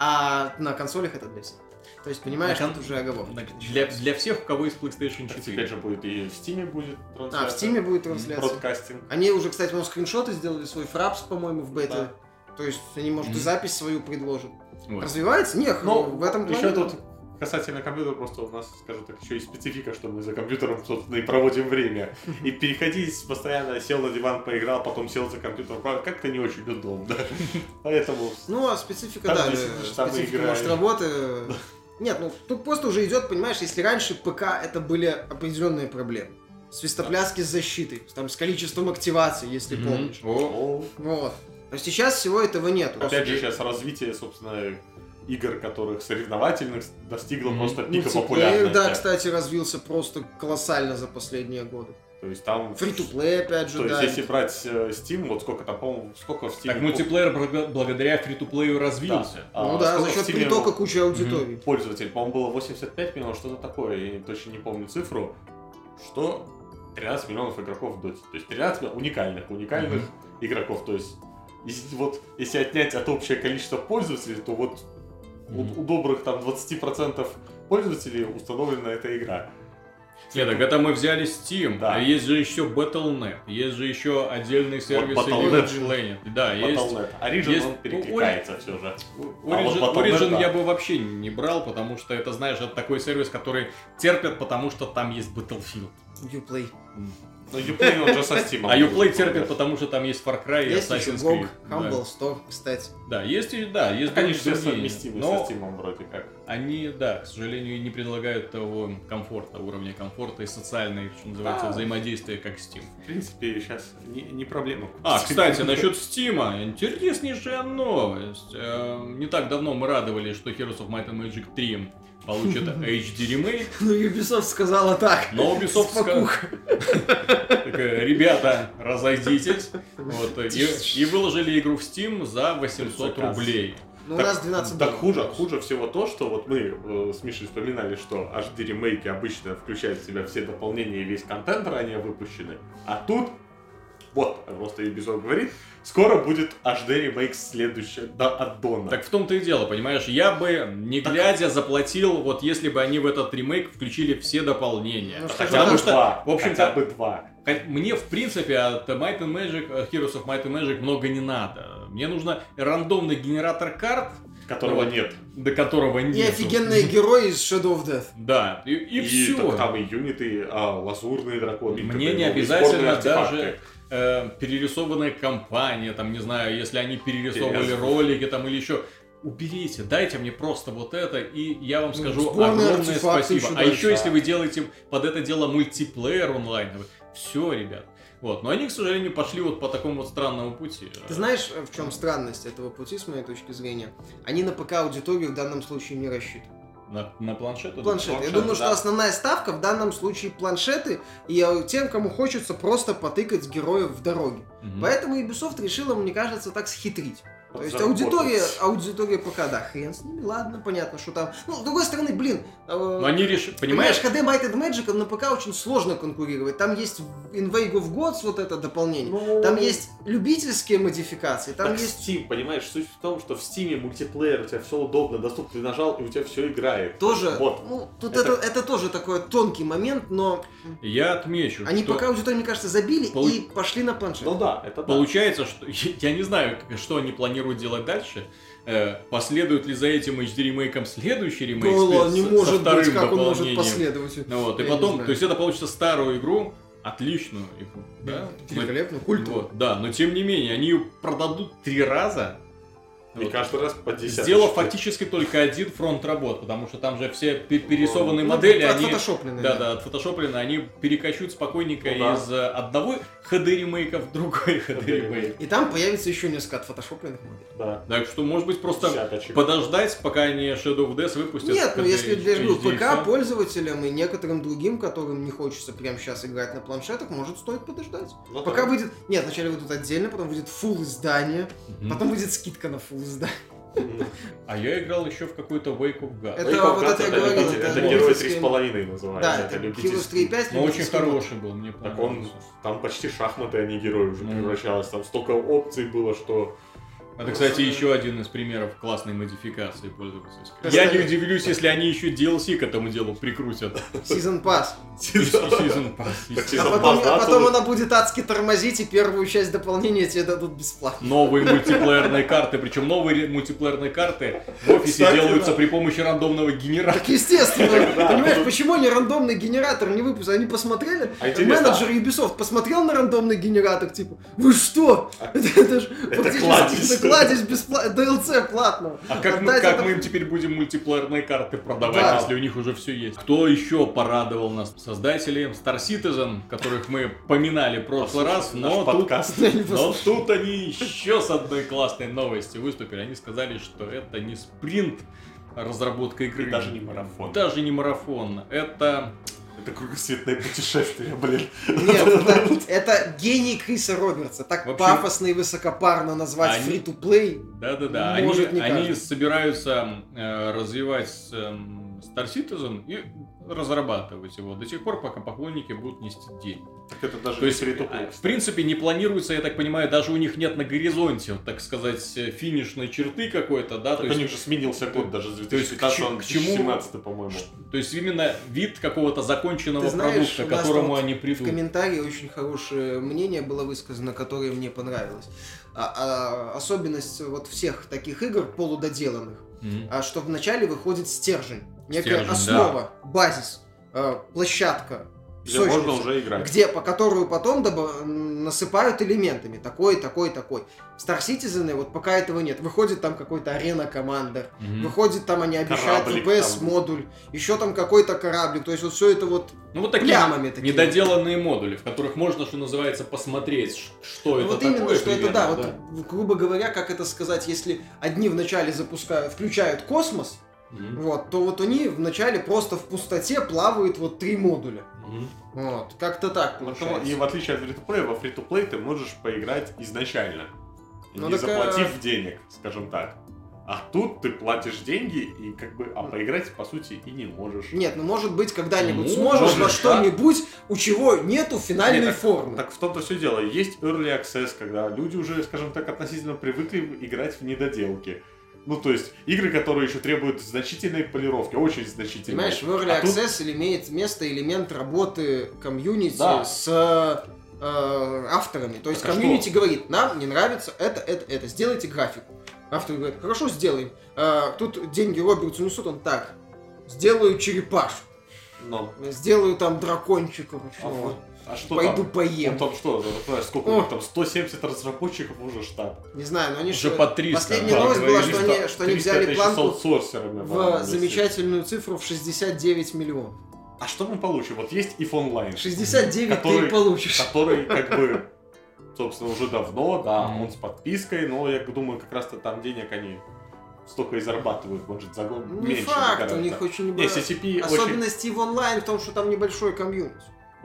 А на консолях это для всех. То есть, понимаешь, На кон- тут уже оговорка. на- для, для всех, у кого есть PlayStation Так 4. Теперь же будет и в Steam будет А, трансляция. в Steam будет трансляция. Бродкастинг. Они уже, кстати, по-моему, скриншоты сделали свой фрапс, по-моему, в бете. Да. То есть они, может, и Мгм. запись свою предложат. Вот. Развивается? Нет, Ну, в этом плане. еще тут касательно компьютера, просто у нас, скажем так, еще и специфика, что мы за компьютером, собственно, и проводим время. И переходить постоянно, сел на диван, поиграл, потом сел за компьютер, как-то не очень удобно. Поэтому Ну, а специфика, да, э, специфика, может, работы. Нет, ну, тут просто уже идет, понимаешь, если раньше ПК это были определенные проблемы. Свистопляски с защитой, там, с количеством активаций, если помнишь. Вот. То сейчас всего этого нету. опять же, сейчас развитие, собственно, игр, которых соревновательных, достигло Мгм. просто пика популярности. да, кстати, развился просто колоссально за последние годы. То есть там... Фри-то-плей, опять же, То есть, да. если брать э, Steam, вот сколько там, по-моему, сколько в Steam... Так мультиплеер бл- благодаря фри-то-плею развился. Ну да, за счет притока кучи аудитории. Пользователь, по-моему, было 85 миллионов, что-то такое, я точно не помню цифру, что 13 миллионов игроков в Доте. То есть 13 миллионов уникальных, уникальных игроков. То есть, если, вот, если отнять от общее количество пользователей, то вот у, Мгм. у добрых там 20% пользователей установлена эта игра. Нет, так это мы взяли Steam, Да. а есть же еще Battle.net, есть же еще отдельный сервис Battle.net. Origin. Да, есть. Battle.net. Origin, есть- он перекликается все же. А Origin, вот Battle.net, Origin да. я бы вообще не брал, потому что это, знаешь, это такой сервис, который терпят, потому что там есть Battlefield. Uplay. Но Uplay он же со Steam. А Uplay терпит, потому что там есть Far Cry и Есть Assassin's Creed. Да. Humble Store, кстати. Да, есть и да, есть другие, совместимы со Steam вроде как. они, да, к сожалению, не предлагают того комфорта, уровня комфорта и социальной, что называется, Да. взаимодействия, как Steam. В принципе, сейчас не, не проблема. А, кстати, насчет Steam, интереснейшая новость. Э, Не так давно мы радовались, что Heroes of Might and Magic 3 получит HD ремейк, Ну, Ubisoft сказала так. но Ubisoft сказал, Спокуха. такая, ребята, разойдитесь, вот, и, и выложили игру в Steam за 800 Заказ. рублей. Ну, у Так- нас 12 Так хуже, хуже всего то, что вот мы э, с Мишей вспоминали, что HD ремейки обычно включают в себя все дополнения и весь контент ранее выпущенный, а тут, вот, просто Ubisoft говорит, скоро будет HD ремейк следующего да, аддона. Так в том-то и дело, понимаешь, я бы, не глядя, заплатил, вот если бы они в этот ремейк включили все дополнения. Ну, хотя Потому бы что, два, в общем-то, хотя бы два. Хотя Мне, в принципе, от Might and Magic, от Heroes of Might and Magic много не надо. Мне нужно рандомный генератор карт, Которого Ну, нет. до которого нет. И офигенные герои из Shadow of Death. Да, и, и, все. так там и юниты, а, лазурные драконы. и Мне не обязательно бесспорные артефакты. Э, перерисованная компания, там, не знаю, если они перерисовывали Интересно. ролики там или еще. Уберите, дайте мне просто вот это, и я вам Ну, скажу сборные огромное спасибо. еще А дальше, еще, если вы делаете под это дело мультиплеер онлайновый, все, ребят. Вот. Но они, к сожалению, пошли вот по такому вот странному пути. Ты знаешь, в чем странность этого пути, с моей точки зрения? Они на ПК аудиторию в данном случае не рассчитывают. На, на планшет? Планшеты. Я планшеты, думаю, что да. основная ставка в данном случае планшеты и э, тем, кому хочется просто потыкать героев в дороге. Мгм. Поэтому Ubisoft решила, мне кажется, так схитрить. То есть Заработать. аудитория, аудитория ПК, да, хрен с ними, ладно, понятно, что там. Ну, с другой стороны, блин, э, Но они решили, Понимаешь, понимаешь, HD Might and Magic на ПК очень сложно конкурировать. Там есть In Vague of Gods вот это дополнение. Ну, Там есть любительские модификации, там так есть Steam, понимаешь, суть в том, что в Steam мультиплеер, у тебя все удобно, доступно, ты нажал, и у тебя все играет. тоже. Вот. Ну, тут Это- это... Это, тоже такой тонкий момент, но я отмечу, они что пока аудиторию, мне кажется, забили Полу- и пошли на планшет. Ну да, это да. получается, что я не знаю, что они планируют делать дальше. Э, Последует ли за этим HD ремейком следующий ремейк Ну, с- не с- со может вторым быть, как он может последовать. Ну вот, и потом, то есть это получится старую игру, отличную игру, да? Великолепно, Но- культово. вот, да, но тем не менее, они ее продадут три раза, И вот, каждый раз по 10. сделав фактически только один фронт работ, потому что там же все пе- перерисованные Ну, модели, они... Да, да, отфотошоплены, они перекочуют спокойненько Ну да. из э, одного HD ремейка в другой HD ремейк. И там появится еще несколько отфотошопленных моделей. Да. Так что, может быть, просто Десяточек. подождать, пока они Shadow of Death выпустят. Нет, ну если для ну, ПК пользователям и некоторым другим, которым не хочется прямо сейчас играть на планшетах, может стоит подождать. Ну, Пока да. выйдет. Нет, вначале выйдет отдельно, потом выйдет full издание, Мгм. потом выйдет скидка на full Мгм. А я играл еще в какой-то Wake of God. Это Wake of вот God это я это говорил, это Это герой три с половиной называется. Да, это Heroes любительский. 3.5. Но очень любительский мод. хороший был, мне Так он, понравился. там почти шахматы, а не герой уже Ну. превращалось. Там столько опций было, что... Это, кстати, еще один из примеров классной модификации пользовательской. Я не удивлюсь, если они еще DLC к этому делу прикрутят. Season Pass. И Season Pass, Так, А потом, а потом она будет адски тормозить, и первую часть дополнения тебе дадут бесплатно. Новые мультиплеерные карты, причем новые мультиплеерные карты в офисе делаются при помощи рандомного генератора. Так естественно, понимаешь, почему они рандомный генератор не выпустили? Они посмотрели, А менеджер Ubisoft посмотрел на рандомный генератор, типа, вы что? А- Это, это ж Это фактически кладезь. Кладезь бесплатно, DLC платно. А как, мы, как это- мы им теперь будем мультиплеерные карты продавать, Да. если у них уже все есть? Кто еще порадовал нас? Создатели Star Citizen, которых мы поминали в прошлый раз, но тут, но тут они еще с одной классной новостью выступили. Они сказали, что это не спринт разработка игры. И даже не марафон. Даже не марафон. Это Это кругосветное путешествие, блин. Нет, это, это гений Криса Робертса. Так общем, пафосно и высокопарно назвать они- free-to-play. Да-да-да, они, собираются э, развивать эм, Star Citizen и разрабатывать его до тех пор, пока поклонники будут нести деньги. Так это даже То есть, не э, в принципе, не планируется, я так понимаю, даже у них нет на горизонте, вот, так сказать, э, финишной черты какой-то, да, то Так у есть, них же сменился год даже с то есть к 2015 чему- он к чему- 2017 по-моему. то есть именно вид какого-то законченного Ты знаешь, продукта, к которому они В придут. комментарии очень хорошее мнение было высказано, которое мне понравилось. А- а особенность вот всех таких игр полудоделанных, Мгм. а что вначале выходит стержень, некая Стержень, основа, базис, э, площадка, Где можно уже играть. где, по которую потом м, насыпают элементами. Такой, такой, такой. В Star Citizen вот пока этого нет. Выходит там какой-то арена командер. Мгм. Выходит там они обещают Кораблик VPS там. модуль. Еще там какой-то кораблик. То есть вот все это вот Ну вот такие плямами такими. недоделанные модули, в которых можно, что называется, посмотреть, что Ну это вот такое. именно, что это, да, примерно, вот, грубо говоря, как это сказать, если одни вначале запускают, включают космос, Мгм. вот, то вот они вначале просто в пустоте плавают вот три модуля. Мгм. Вот, как-то так Потому- получается. И в отличие от фри-то-плея, во фри-то-плей ты можешь поиграть изначально. Ну, не так, а- заплатив денег, скажем так. А тут ты платишь деньги и как бы, а поиграть по сути и не можешь. Нет, ну может быть когда-нибудь Ну, сможешь может, во да. что-нибудь, у чего нету финальной Не, так- формы. Так в том-то все дело. Есть early access, когда люди уже, скажем так, относительно привыкли играть в недоделки. Ну, то есть, игры, которые еще требуют значительной полировки, очень значительной. Понимаешь, в Early А тут- Access имеет место элемент работы комьюнити Да. с э, авторами. То есть Так а комьюнити что? говорит, нам не нравится это, это, это, сделайте графику. Автор говорит, хорошо, сделаем. А, тут деньги Робертсу несут, он так, сделаю черепашку, Но, сделаю там дракончика а, вот- а что пойду там? поем. Ну, там что, ну, знаешь, сколько О. у них там, 170 разработчиков уже штаб. Не знаю, но они Уже по 300, Последняя да, новость была, что они, что они 300 взяли планку в замечательную цифру в 69 миллионов. А что мы получим? Вот есть if онлайн, 69 ты Который- и получишь. который как бы, собственно, уже давно, да, Мгм. он с подпиской, но я думаю, как раз-то там денег они столько и зарабатывают, может, за год Не меньше. факт, гораздо. у них очень Не, небольшой... CCP очень... Особенности в онлайн в том, что там небольшой комьюнити.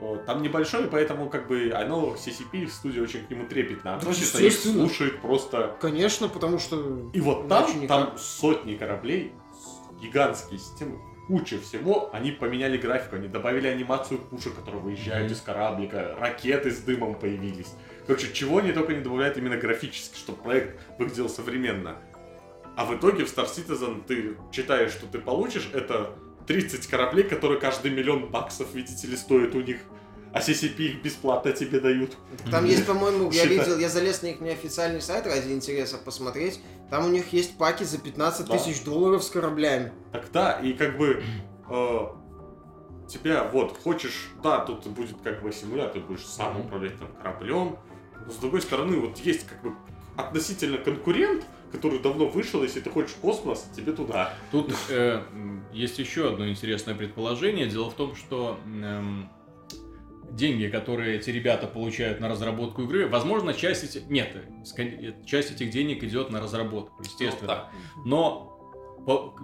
О, Там небольшой, поэтому как бы оно, CCP, студия очень к нему трепетно относится, их естественно. слушает просто... Конечно, потому что... И вот там, никак. там сотни кораблей, гигантские системы, куча всего. Они поменяли графику, они добавили анимацию пушек, которые выезжают Мгм. из кораблика, ракеты с дымом появились. Короче, чего они только не добавляют именно графически, чтобы проект выглядел современно. А в итоге в Star Citizen ты читаешь, что ты получишь, это 30 кораблей, которые каждый миллион баксов, видите ли, стоят у них. А CCP их бесплатно тебе дают. Там есть, по-моему, я видел, я залез на их неофициальный сайт ради интереса посмотреть. Там у них есть паки за 15 Да. тысяч долларов с кораблями. Так да, и как бы э, тебя вот хочешь, да, тут будет как бы симулятор, будешь сам управлять там кораблем. Но с другой стороны, вот есть как бы относительно конкурент, который давно вышел, если ты хочешь космос, тебе туда. Тут э, есть еще одно интересное предположение. Дело в том, что эм, деньги, которые эти ребята получают на разработку игры, возможно, часть этих... Нет, часть этих денег идет на разработку, естественно. Но по-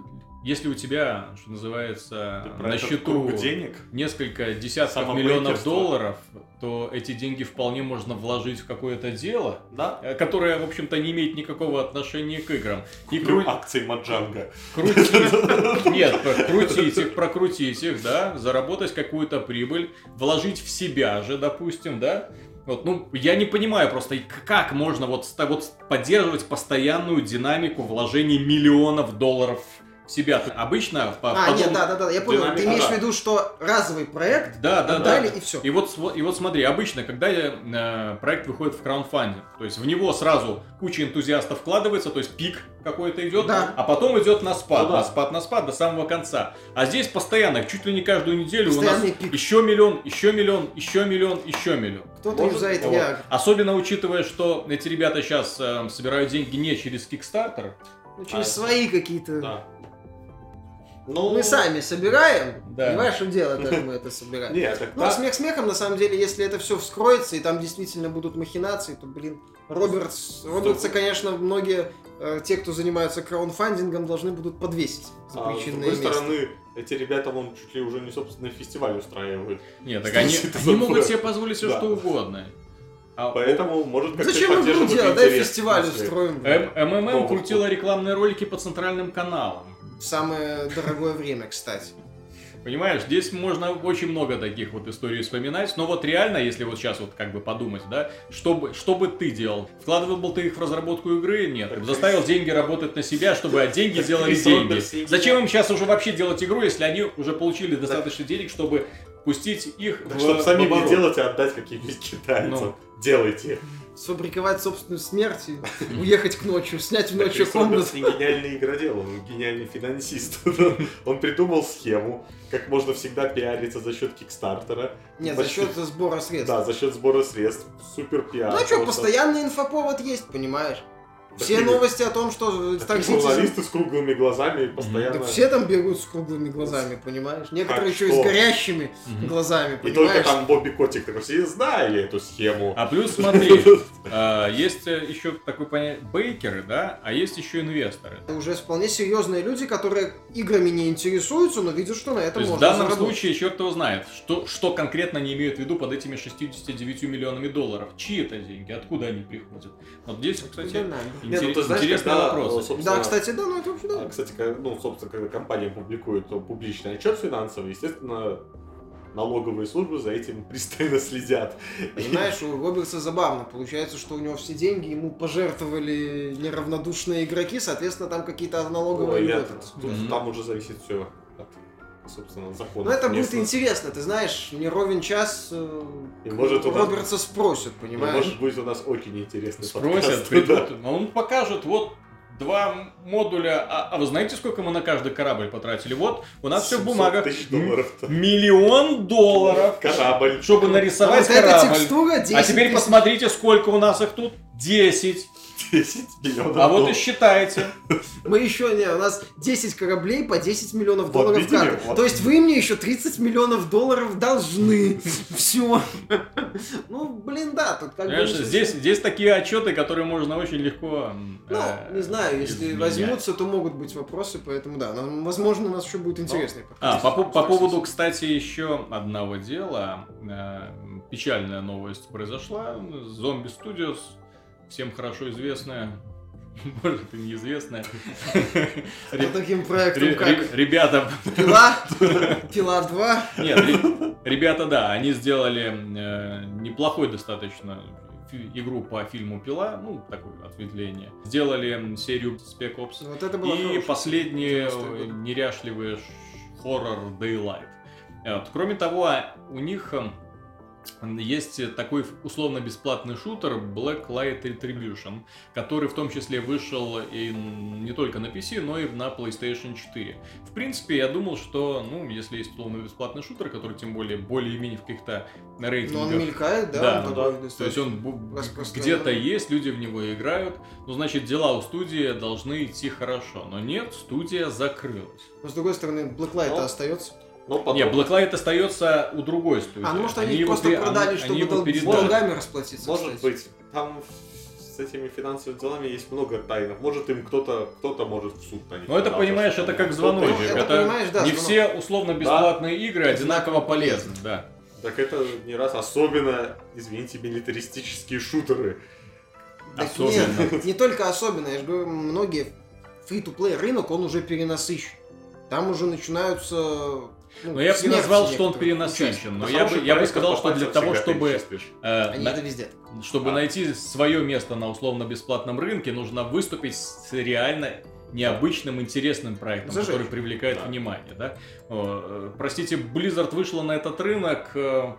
если у тебя, что называется, на счету денег. несколько десятков миллионов долларов, то эти деньги вполне можно вложить в какое-то дело, Да. э, которое, в общем-то, не имеет никакого отношения к играм. И Куплю кру- акции Маджанга. крутить, нет, крутить их, прокрутить их, да, заработать какую-то прибыль, вложить в себя же, допустим, да. Вот, ну, я не понимаю просто, и как можно вот, вот поддерживать постоянную динамику вложений миллионов долларов в себя. Обычно по А, нет, да, да, да, я понял. динамика, Ты имеешь да. в виду, что разовый проект Да, да, отдали да. и все. И вот, и вот смотри, обычно, когда э, проект выходит в краундфандинг, то есть в него сразу куча энтузиастов вкладывается, то есть пик какой-то идет, Да. а потом идет на спад, Ну да. на спад, на спад до самого конца. А здесь постоянно, чуть ли не каждую неделю у нас Постоянный пик. еще миллион, еще миллион, еще миллион, еще миллион. Кто-то Может, юзает вот. Особенно учитывая, что эти ребята сейчас собирают деньги не через Kickstarter. Ну, через А, свои какие-то... Да. Ну, Мы сами собираем, Да. не ваше дело, как мы это собираем. Не, так Ну, да. смех смехом, на самом деле, если это все вскроется, и там действительно будут махинации, то, блин, Робертс, Робертса, конечно, многие, э, те, кто занимаются краунфандингом, должны будут подвесить за А, с другой место. стороны, эти ребята вон чуть ли уже не собственный фестиваль устраивают. Нет, так они, они могут себе позволить все Да. что угодно. А Поэтому, может, как-то Зачем игру поддерживать делать? Дай фестиваль устроим. МММ крутила рекламные ролики по центральным каналам. В самое дорогое время, кстати. Понимаешь, здесь можно очень много таких вот историй вспоминать, но вот реально, если вот сейчас вот как бы подумать, да, что бы, что бы ты делал? Вкладывал бы ты их в разработку игры? Нет. Так, Заставил деньги работать на себя, чтобы а деньги Так сделали Крис деньги. Зачем им сейчас уже вообще делать игру, если они уже получили достаточно денег, чтобы пустить их Так, в чтобы оборот? не делать, а отдать каким-нибудь китайцам. Ну. Делайте. Сфабриковать собственную смерть и уехать к ночью, снять в ночью комнату. Робертс не гениальный игродел, он гениальный финансист. Он придумал схему, как можно всегда пиариться за счет Кикстартера. Нет, за счет сбора средств. Да, за счет сбора средств. Супер пиар. Ну а что, постоянный инфоповод есть, понимаешь? Все новости о том, что Citizen... журналисты с круглыми глазами постоянно. Все там бегут с круглыми глазами, понимаешь? Некоторые еще и с горящими глазами, И только понимаешь? там Бобби Котик такой, все знали эту схему. А плюс смотри, а, есть э, еще такой понятие бейкеры, да, а есть еще инвесторы. Это уже вполне серьезные люди, которые играми не интересуются, но видят, что на этом То есть в можно данном случае черт его знает, что, что конкретно они имеют в виду под этими 69 миллионами долларов. Чьи это деньги, откуда они приходят. Вот здесь, кстати. Нет, ну ты знаешь, интересный когда, вопрос. э, собственно, Да, кстати, да, ну это вообще да. А, Кстати, ну, собственно, когда компания публикует публичный отчет финансовый, естественно, налоговые службы за этим пристально следят. Понимаешь, у Робертса забавно. Получается, что у него все деньги ему пожертвовали неравнодушные игроки, соответственно, там какие-то налоговые Ой, льготы. там уже зависит все собственно, закона. Ну это будет интересно, ты знаешь, не ровен час э, И может у нас- Робертса спросят, Ну, понимаешь? может быть, у нас очень интересный Спросят, подкаст, придут, да. а он покажет, вот два модуля, а, а вы знаете, сколько мы на каждый корабль потратили? Вот, у нас все в 700 бумагах. тысяч долларов-то. М- Миллион долларов. Корабль. Чтобы А нарисовать вот эта корабль. текстура 10 А теперь тысяч. посмотрите, сколько у нас их тут. 10. 10 миллионов А вот и считайте. Мы еще не, у нас 10 кораблей по 10 миллионов Вот долларов видели? каждый. Вот. То есть вы мне еще 30 миллионов долларов должны. Все. Ну, блин, да, тут как бы... Понимаешь, ничего здесь, здесь такие отчеты, которые можно очень легко... м, Ну, э, не знаю, если изменять. возьмутся, то могут быть вопросы, поэтому да, нам, возможно, у нас еще будет интересный А, подкаст. по, по- поводу, кстати, еще одного дела. Э, Печальная новость произошла. Зомби Studios, всем хорошо известная, может и неизвестная. По таким проектам, Ре- как ре- Ребята, Пила, Пила 2, нет, ре- ребята, да, они сделали э, неплохой достаточно игру по фильму «Пила», ну, такое ответвление. Сделали серию Spec Ops. вот это было И последний 90-й э, неряшливый хоррор Daylight. Э, вот. Кроме того, а, у них э, есть такой условно-бесплатный шутер Black Light Retribution, который в том числе вышел и не только на PC, но и на PlayStation 4. В принципе, я думал, что, ну, если есть условно-бесплатный шутер, который тем более более-менее в каких-то Но рейтингах он мелькает, да? Да, он такой да. то есть он где-то есть, люди в него играют. Ну, значит, дела у студии должны идти хорошо. Но нет, студия закрылась. Но с другой стороны, Blacklight Ну, остается. Но потом... Не, Blacklight остается у другой студии. А, ну может они, его просто пере- продали, они- чтобы они его дол- с передали. долгами расплатиться. Может кстати. быть, там с этими финансовыми делами есть много тайнов. Может им кто-то, кто-то может в суд на них. Ну это, понимаешь, это как звоночек. Ну, это, это понимаешь, да, не звонок. все условно-бесплатные игры одинаково полезны, да. Так это не раз особенно, извините, милитаристические шутеры. Так Особенно. нет, не только особенно, я же говорю, многие фри-то-плей рынок, он уже перенасыщен. Там уже начинаются... ну, Но я бы не назвал, что он перенасыщен. Но я бы, я бы сказал, что для того, чтобы, э, на- чтобы А. найти свое место на условно-бесплатном рынке, нужно выступить с реально необычным, интересным проектом, Зажечь. который привлекает Да. внимание. Да? Э, Простите, Blizzard вышла на этот рынок э,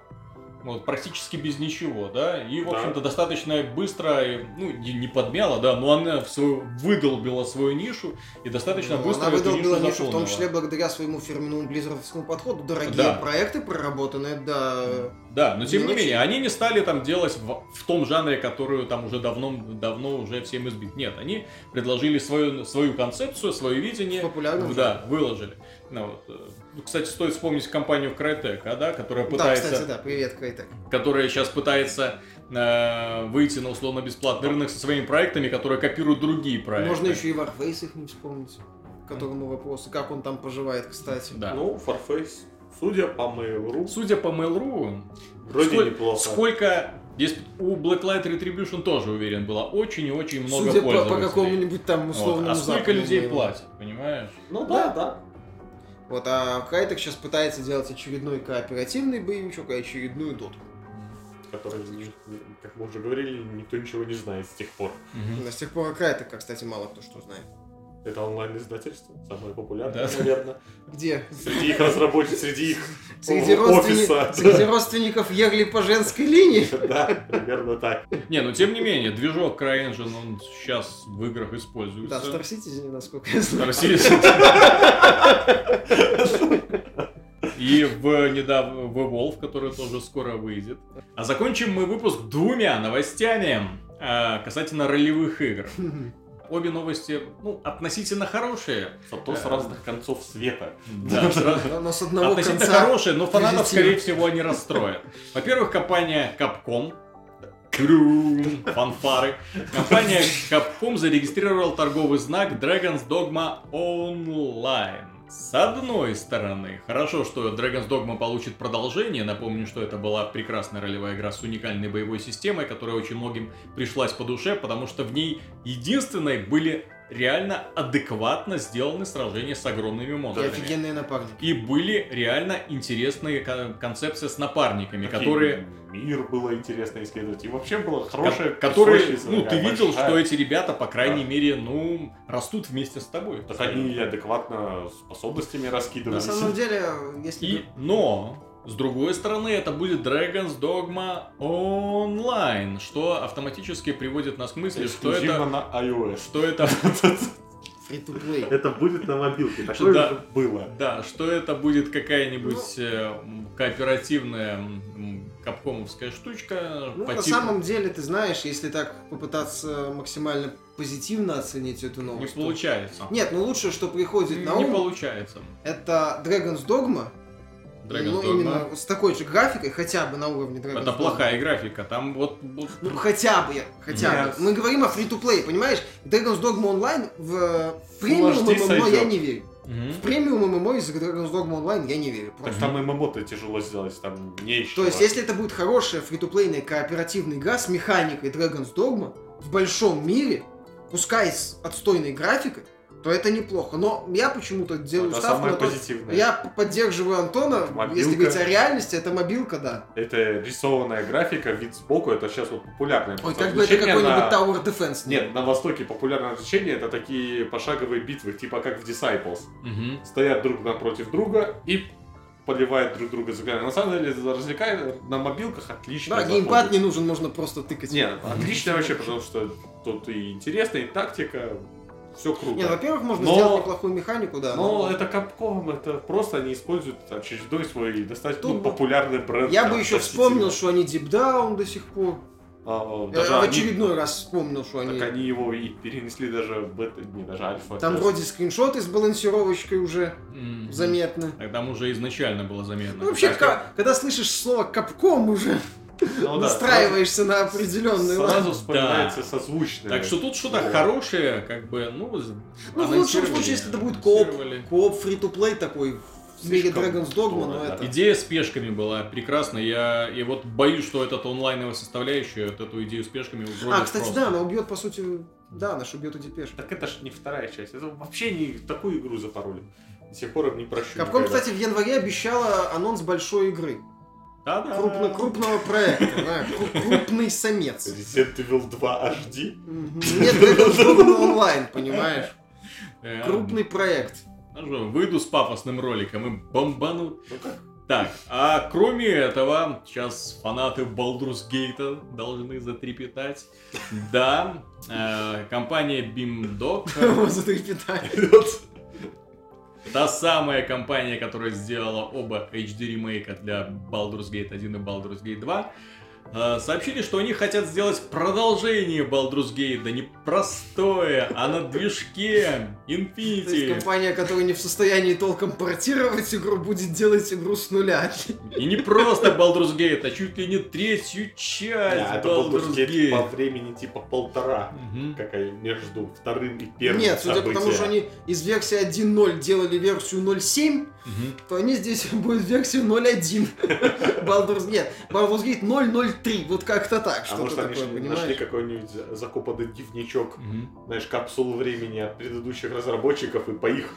вот, практически без ничего, да, и, в Да. общем-то, достаточно быстро, ну, не не подмяла, да, но она в свою, выдолбила свою нишу и достаточно Ну, быстро Она эту выдолбила нишу нишу, в том числе благодаря своему фирменному близзардовскому подходу. Дорогие Да. проекты проработанные, да. Да, но тем не Мелочи. менее, они не стали там делать в, в том жанре, которую там уже давно, давно уже всем избит. Нет, они предложили свою, свою концепцию, свое видение. В популярном Да, выложили. Ну, вот, э, ну, кстати, стоит вспомнить компанию Crytek, а, да, которая Да, пытается, кстати, да, привет, Крайтек. которая сейчас пытается э, выйти на условно-бесплатный рынок со своими проектами, которые копируют другие проекты. Можно еще и Warface их не вспомнить, к которому вопросы, как он там поживает, кстати. Да. Ну, Farface, судя по Mail.ru, Судя по Mail.ru, вроде сколь- неплохо. сколько... Здесь у Blacklight Retribution тоже, уверен, было очень и очень много Судя по, по пользователей. какому-нибудь там Вот. условному А сколько людей платят, понимаешь? Ну Да. да, да. Вот, а Крайтек сейчас пытается делать очередной кооперативный боевичок и очередную дотку. Который, как мы уже говорили, никто ничего не знает с тех пор. Да, С тех пор о Крайтека, кстати, мало кто что знает. Это онлайн-издательство, самое популярное, Да. наверное. Где? Среди их разработчиков, среди их Среди, о- родственни- офиса. Среди родственников егли по женской линии? Да, примерно так. Не, ну тем не менее, движок CryEngine, он сейчас в играх используется. Да, в Star Citizen, насколько я знаю. Star Citizen. И в недавно в Evolve, который тоже скоро выйдет. А закончим мы выпуск двумя новостями э, касательно ролевых игр. Обе новости, ну, относительно хорошие. Зато с разных концов света. Да, Но- с одного относительно конца... хорошие, но фанатов, скорее всего, они расстроят. Во-первых, компания Capcom фанфары. Компания Capcom зарегистрировала торговый знак Dragon's Dogma Online. С одной стороны, хорошо, что Dragon's Dogma получит продолжение. Напомню, что это была прекрасная ролевая игра с уникальной боевой системой, которая очень многим пришлась по душе, потому что в ней единственной были реально адекватно сделаны сражения с огромными И монстрами. офигенные напарники. И были реально интересные кон- концепции с напарниками, Какие которые, Мир было интересно исследовать. И вообще было хорошее... ко- которые, ну, ты видел, большая. что эти ребята, по крайней Да. мере, ну, растут вместе с тобой. Так они адекватно способностями На раскидывались. самом деле, если... И, но, с другой стороны, это будет Dragon's Dogma Online, что автоматически приводит нас к мысли, что это... на iOS. Что это... Это будет на мобилке. Такое Да. уже было. Да, что это будет какая-нибудь Ну. э, кооперативная капкомовская штучка. Ну, по на типу- самом деле, ты знаешь, если так попытаться максимально позитивно оценить эту Не новость... то- получается. Нет, ну лучшее, что приходит на Не ум, получается. это Dragon's Dogma. Dragon's ну, Dogma. именно с такой же графикой, хотя бы на уровне Dragon's Это Dogma. плохая графика. Там вот... Ну, хотя бы, хотя Нет. бы. Мы говорим о фри-то-плей, понимаешь? Dragon's Dogma Online в э, премиум ММО я не верю. Мгм. В премиум ММО из Dragon's Dogma Online я не верю. Так Просто. там ММО-то тяжело сделать, там не еще. То есть, если это будет хорошая фри-то-плейная кооперативная игра с механикой Dragon's Dogma в большом мире, пускай с отстойной графикой, то это неплохо. Но я почему-то делаю Это ставку самое на то, позитивное. я поддерживаю Антона, если говорить о реальности, это мобилка, да. Это рисованная графика, вид сбоку, это сейчас вот популярное Ой, как бы это какой-нибудь на- Tower Defense. Нет, на Востоке популярное развлечение это такие пошаговые битвы, типа как в Disciples. Мгм. Стоят друг напротив друга и поливают друг друга взглядом. На самом деле, развлекает на мобилках отлично. Да, заходит. геймпад не нужен, можно просто тыкать. Нет, отлично вообще, потому что тут и интересно, и тактика, все круто. Не, ну, во-первых, можно Но- сделать неплохую механику, да. Но это Capcom, это просто они используют очередной свой достаточно Тут ну, бы- популярный бренд. Я бы еще вспомнил, что они Deep Down до сих пор. А, Я даже в они- очередной раз вспомнил, что они... Так они его и перенесли даже в бета, не, даже альфа. Там вроде скриншоты с балансировочкой уже М. заметны. Так Там уже изначально было заметно. Ну, вообще, Так, ка- когда слышишь слово Капком уже Ну да, настраиваешься на определенный Сразу, вспоминается созвучное. Так что тут что-то Вот. хорошее, как бы, ну, Ну, в лучшем случае, если это будет кооп, кооп фри-то-плей такой в мире Слишком Dragon's Dogma, но это... Идея с пешками была прекрасна. Я и вот боюсь, что этот онлайновая составляющая, вот эту идею с пешками А, кстати, просто. да, она убьет, по сути, да, наш убьет эти пешки. Так это ж не вторая часть. Это вообще не такую игру запороли. До сих пор им не прощу. Капком, кстати, в январе обещала анонс большой игры. Да-да. Крупно- крупного проекта, да, кру- крупный самец. Resident Evil 2 HD. Нет, Dragon's Dogma онлайн, понимаешь? Крупный проект. ну Выйду с пафосным роликом и бомбану. Ну как? Так, а кроме этого, сейчас фанаты Baldur's Gate должны затрепетать. Да, э, компания Beamdog, Затрепетали. Та самая компания, которая сделала оба HD ремейка для Baldur's Gate 1 и Baldur's Gate 2, э, сообщили, что они хотят сделать продолжение Baldur's Gate, да не простое, а на движке То есть Infinity. компания, которая не в состоянии толком портировать игру, будет делать игру с нуля. И не просто Baldur's Gate, а чуть ли не третью часть Да, Baldur's Baldur's Gate по времени типа полтора. Мгм. Какая между вторым и первым Нет, судя по тому, что они из версии 1.0 делали версию 0.7, Мгм. то они здесь будут версию 0.1. Baldur's нет, Baldur's Gate 0.03, вот как-то так, А что-то может они такое, нашли понимаешь? какой-нибудь за- закопанный дневничок, Мгм. знаешь, капсулу времени от предыдущих разработчиков и по их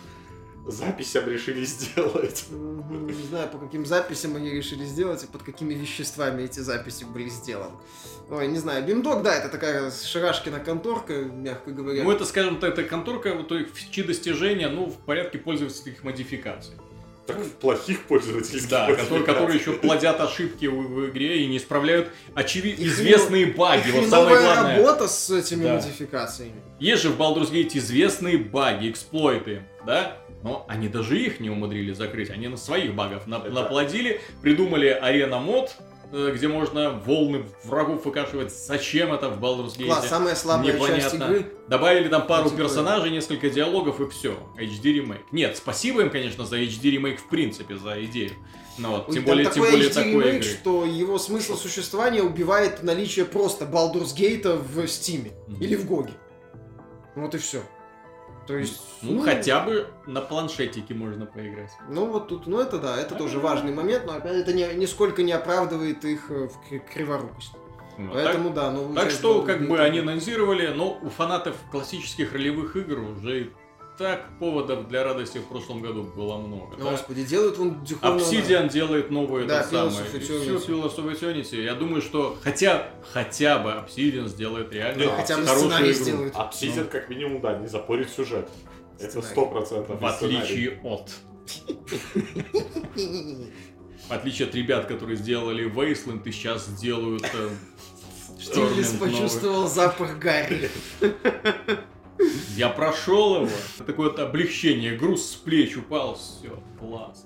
записям решили сделать. Не знаю, по каким записям они решили сделать и под какими веществами эти записи были сделаны. Ой, не знаю, Бимдог, да, это такая шарашкина конторка, мягко говоря. Ну, это, скажем так, эта конторка, вот их фичи достижения, ну, в порядке пользовательских модификаций. Так плохих пользовательских Да, которые, которые еще плодят ошибки в, в игре и не исправляют очевид... И известные баги. И Вот самое главное. работа с этими Да. модификациями. Есть же в Baldur's Gate известные баги, эксплойты, да? Но они даже их не умудрили закрыть. Они на своих багов на- Это- наплодили, придумали арена мод, где можно волны врагов выкашивать. Зачем это в Baldur's Gate? Класс, самая слабая часть Непонятно. игры. Добавили там пару Ну, типа- персонажей, несколько диалогов и все. HD ремейк. Нет, спасибо им, конечно, за HD ремейк в принципе, за идею. Но вот, Ой, тем там более, тем более HD такой ремейк, игры. что его смысл существования убивает наличие просто Baldur's Gate в Steam Мгм. или в Гоге. Вот и все. То есть, Ну, хотя бы на планшетике можно поиграть. Ну вот тут, ну это да, это тоже важный момент, но опять это не, нисколько не оправдывает их э, криворукость. Вот, Поэтому да, ну Так что, как бы они анонсировали, но у фанатов классических ролевых игр уже и так поводов для радости в прошлом году было много. да. Господи, делают вон духовно... Obsidian делает новый Да, of Все Eternity. Я думаю, что хотя, хотя бы Obsidian сделает реально Да, Хотя бы хорошую игру. сделают. Obsidian, как минимум, да, не запорит сюжет. Это сто процентов. В отличие от. В отличие от ребят, которые сделали Wasteland и сейчас делают... э, Штирлиц Torment почувствовал запах Гарри. Я прошел его. Такое вот облегчение, груз с плеч упал, все, класс.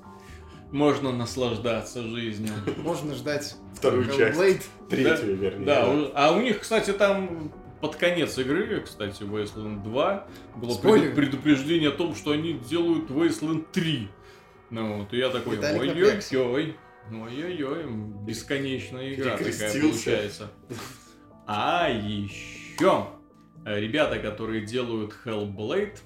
Можно наслаждаться жизнью. Можно ждать Вторую часть. Hellblade. Третью, вернее. Да, у- а у них, кстати, там под конец игры, кстати, Wasteland 2, было Спойлер. преду- предупреждение о том, что они делают Wasteland 3. Ну вот, и я такой, ой-ой-ой, ой-ой-ой, бесконечная игра такая получается. А еще ребята, которые делают Hellblade,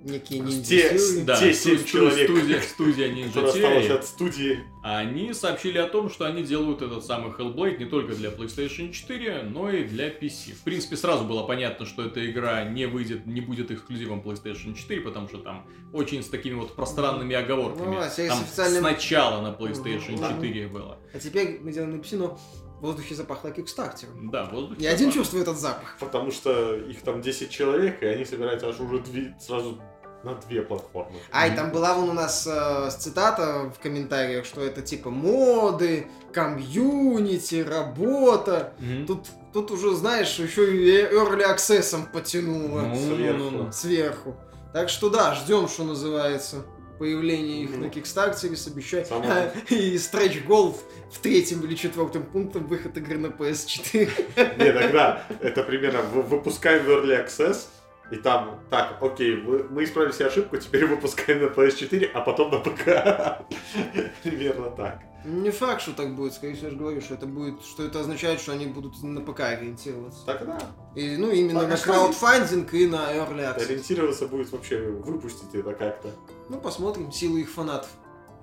Некие Те- ниндзя да, Те сту- семь сту- человек, студия, студия Ninja Theory, от студии. они сообщили о том, что они делают этот самый Hellblade не только для PlayStation 4, но и для PC. В принципе, сразу было понятно, что эта игра не выйдет, не будет эксклюзивом PlayStation 4, потому что там очень с такими вот пространными оговорками. Ну, а там официальным- сначала на PlayStation Да. 4 было. А теперь мы делаем на PC, но в воздухе запахло кикстартером. Да, воздух. Не один чувствует этот запах. Потому что их там 10 человек, и они собираются аж уже две- сразу на две платформы. Ай, там была вон у нас э, цитата в комментариях, что это типа моды, комьюнити, работа. Мгм. Тут, тут уже, знаешь, еще и early access потянуло Ну, сверху. ну, ну. сверху. Так что да, ждем, что называется. Появление их Ну. на Кикстартере с обещанием. Самое- И стретч гол в третьем или четвертом пунктом выход игры на PS4. Не, тогда это примерно вы- выпускаем в Early Access, и там, так, окей, вы- мы исправили себе ошибку, теперь выпускаем на PS4, а потом на ПК. Примерно так. Не факт, что так будет, скорее всего, я же говорю, что это будет, что это означает, что они будут на ПК ориентироваться. Тогда И, ну, именно Пока на что краудфандинг и на Early Access. ориентироваться будет вообще выпустить это как-то. Ну, посмотрим, силы их фанатов.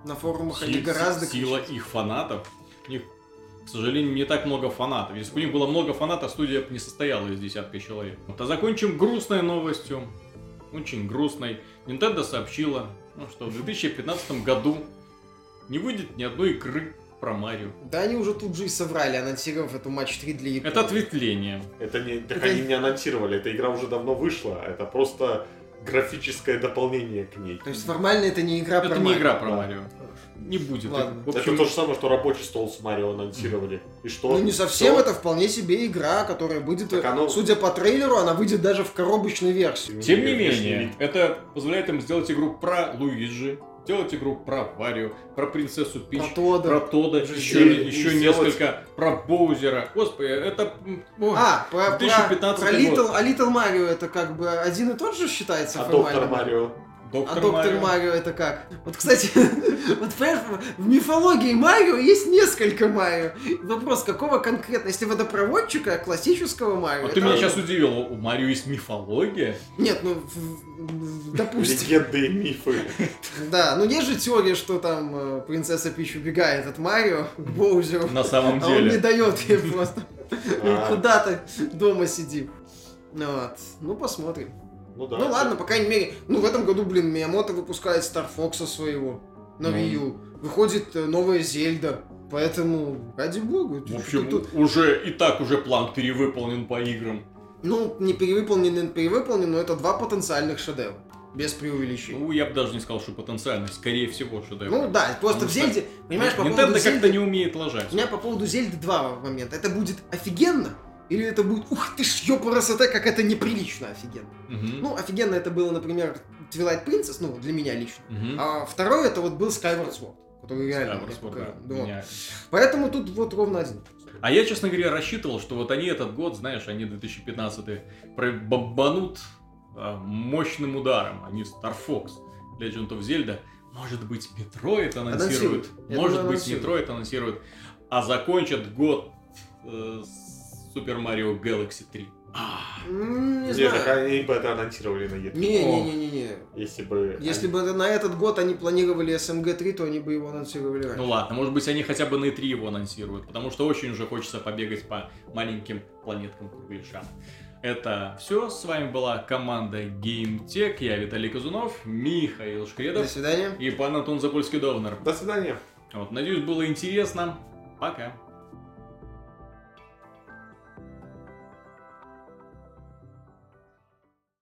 На форумах они Си- гораздо Сила кричат. их фанатов. У них, к сожалению, не так много фанатов. Если бы у них было много фанатов, студия бы не состояла из десятка человек. Вот, а закончим грустной новостью. Очень грустной. Nintendo сообщила, ну, что в 2015 году не выйдет ни одной игры про Марио. Да они уже тут же и соврали, анонсировав эту матч 3 для Японии. Это ответвление. Это не, так Это- они не анонсировали, эта игра уже давно вышла, это просто графическое дополнение к ней. То есть формально это не игра Это про не Марио. игра про Да. Марио. Не будет. Ладно. В общем, Это то же самое, что рабочий стол с Марио анонсировали. И что? Ну не совсем, Всё? это вполне себе игра, которая Так оно- судя по трейлеру, она выйдет даже в коробочной версии. Тем не менее, это позволяет им сделать игру про Луиджи, сделать игру про Варио, про принцессу Пич, Про Тодда. про Тодда, Уже еще, сделали. еще И сделать- несколько про Боузера. Господи, это... ой. А, про, про, 2015 про год. Little, а Little Mario это как бы один и тот же считается А формально? доктор Марио? А Доктор, Доктор Марио. Марио. это как? Вот, кстати, вот понимаешь, в мифологии Марио есть несколько Марио. Вопрос, какого конкретно? Если водопроводчика, классического Марио. А ты меня сейчас удивил, у Марио есть мифология? Нет, ну, в- в- допустим. Легенды и мифы. Да, ну есть же теория, что там э, принцесса Пич убегает от Марио к Боузеру, На самом а он не деле. дает ей просто. А. Куда ты дома сиди. Ну Вот. Ну, посмотрим. Ну да. Ну ладно, по крайней мере, ну в этом году, блин, Миямото выпускает Star Fox своего на Ну. Wii U. Выходит э, новая Зельда. Поэтому, ради бога. В общем, тут- уже и так уже план перевыполнен по играм. ну, не перевыполнен, не перевыполнен, но это два потенциальных шедевра. Без преувеличения. Ну, я бы даже не сказал, что потенциально, скорее всего, шедевр. Ну да, просто Потому в что Зельде, понимаешь, по Nintendo поводу как-то Зельды, не умеет лажать. у меня по поводу Зельды два момента. Это будет офигенно, или это будет, ух ты ж, ёпарасоте, как это неприлично офигенно. Мгм. Ну, офигенно это было, например, Twilight Princess, ну, для меня лично. Мгм. А второй это вот был Skyward Sword, который реально Skyward Sword, покорил. да, Да. Поэтому тут вот ровно один. А я, честно говоря, рассчитывал, что вот они этот год, знаешь, они 2015 бомбанут а, мощным ударом. Они Star Fox, Legend of Zelda. Может быть, Metroid анонсируют. Анонсируют. Может думаю, быть, анонсируют. Metroid анонсируют. А закончат год э, с Super Mario Galaxy 3. А, Не Нет, знаю. так они бы это анонсировали на E3. Не-не-не-не. Если бы... Если они- бы это на этот год они планировали SMG-3, то они бы его анонсировали раньше. Ну ладно, может быть, они хотя бы на E3 его анонсируют, потому что очень уже хочется побегать по маленьким планеткам кругляшам. Это все. С вами была команда GameTech. Я Виталий Казунов, Михаил До Шкредов свидания. и пан Антон Запольский-Довнер. До свидания. Вот, надеюсь, было интересно. Пока.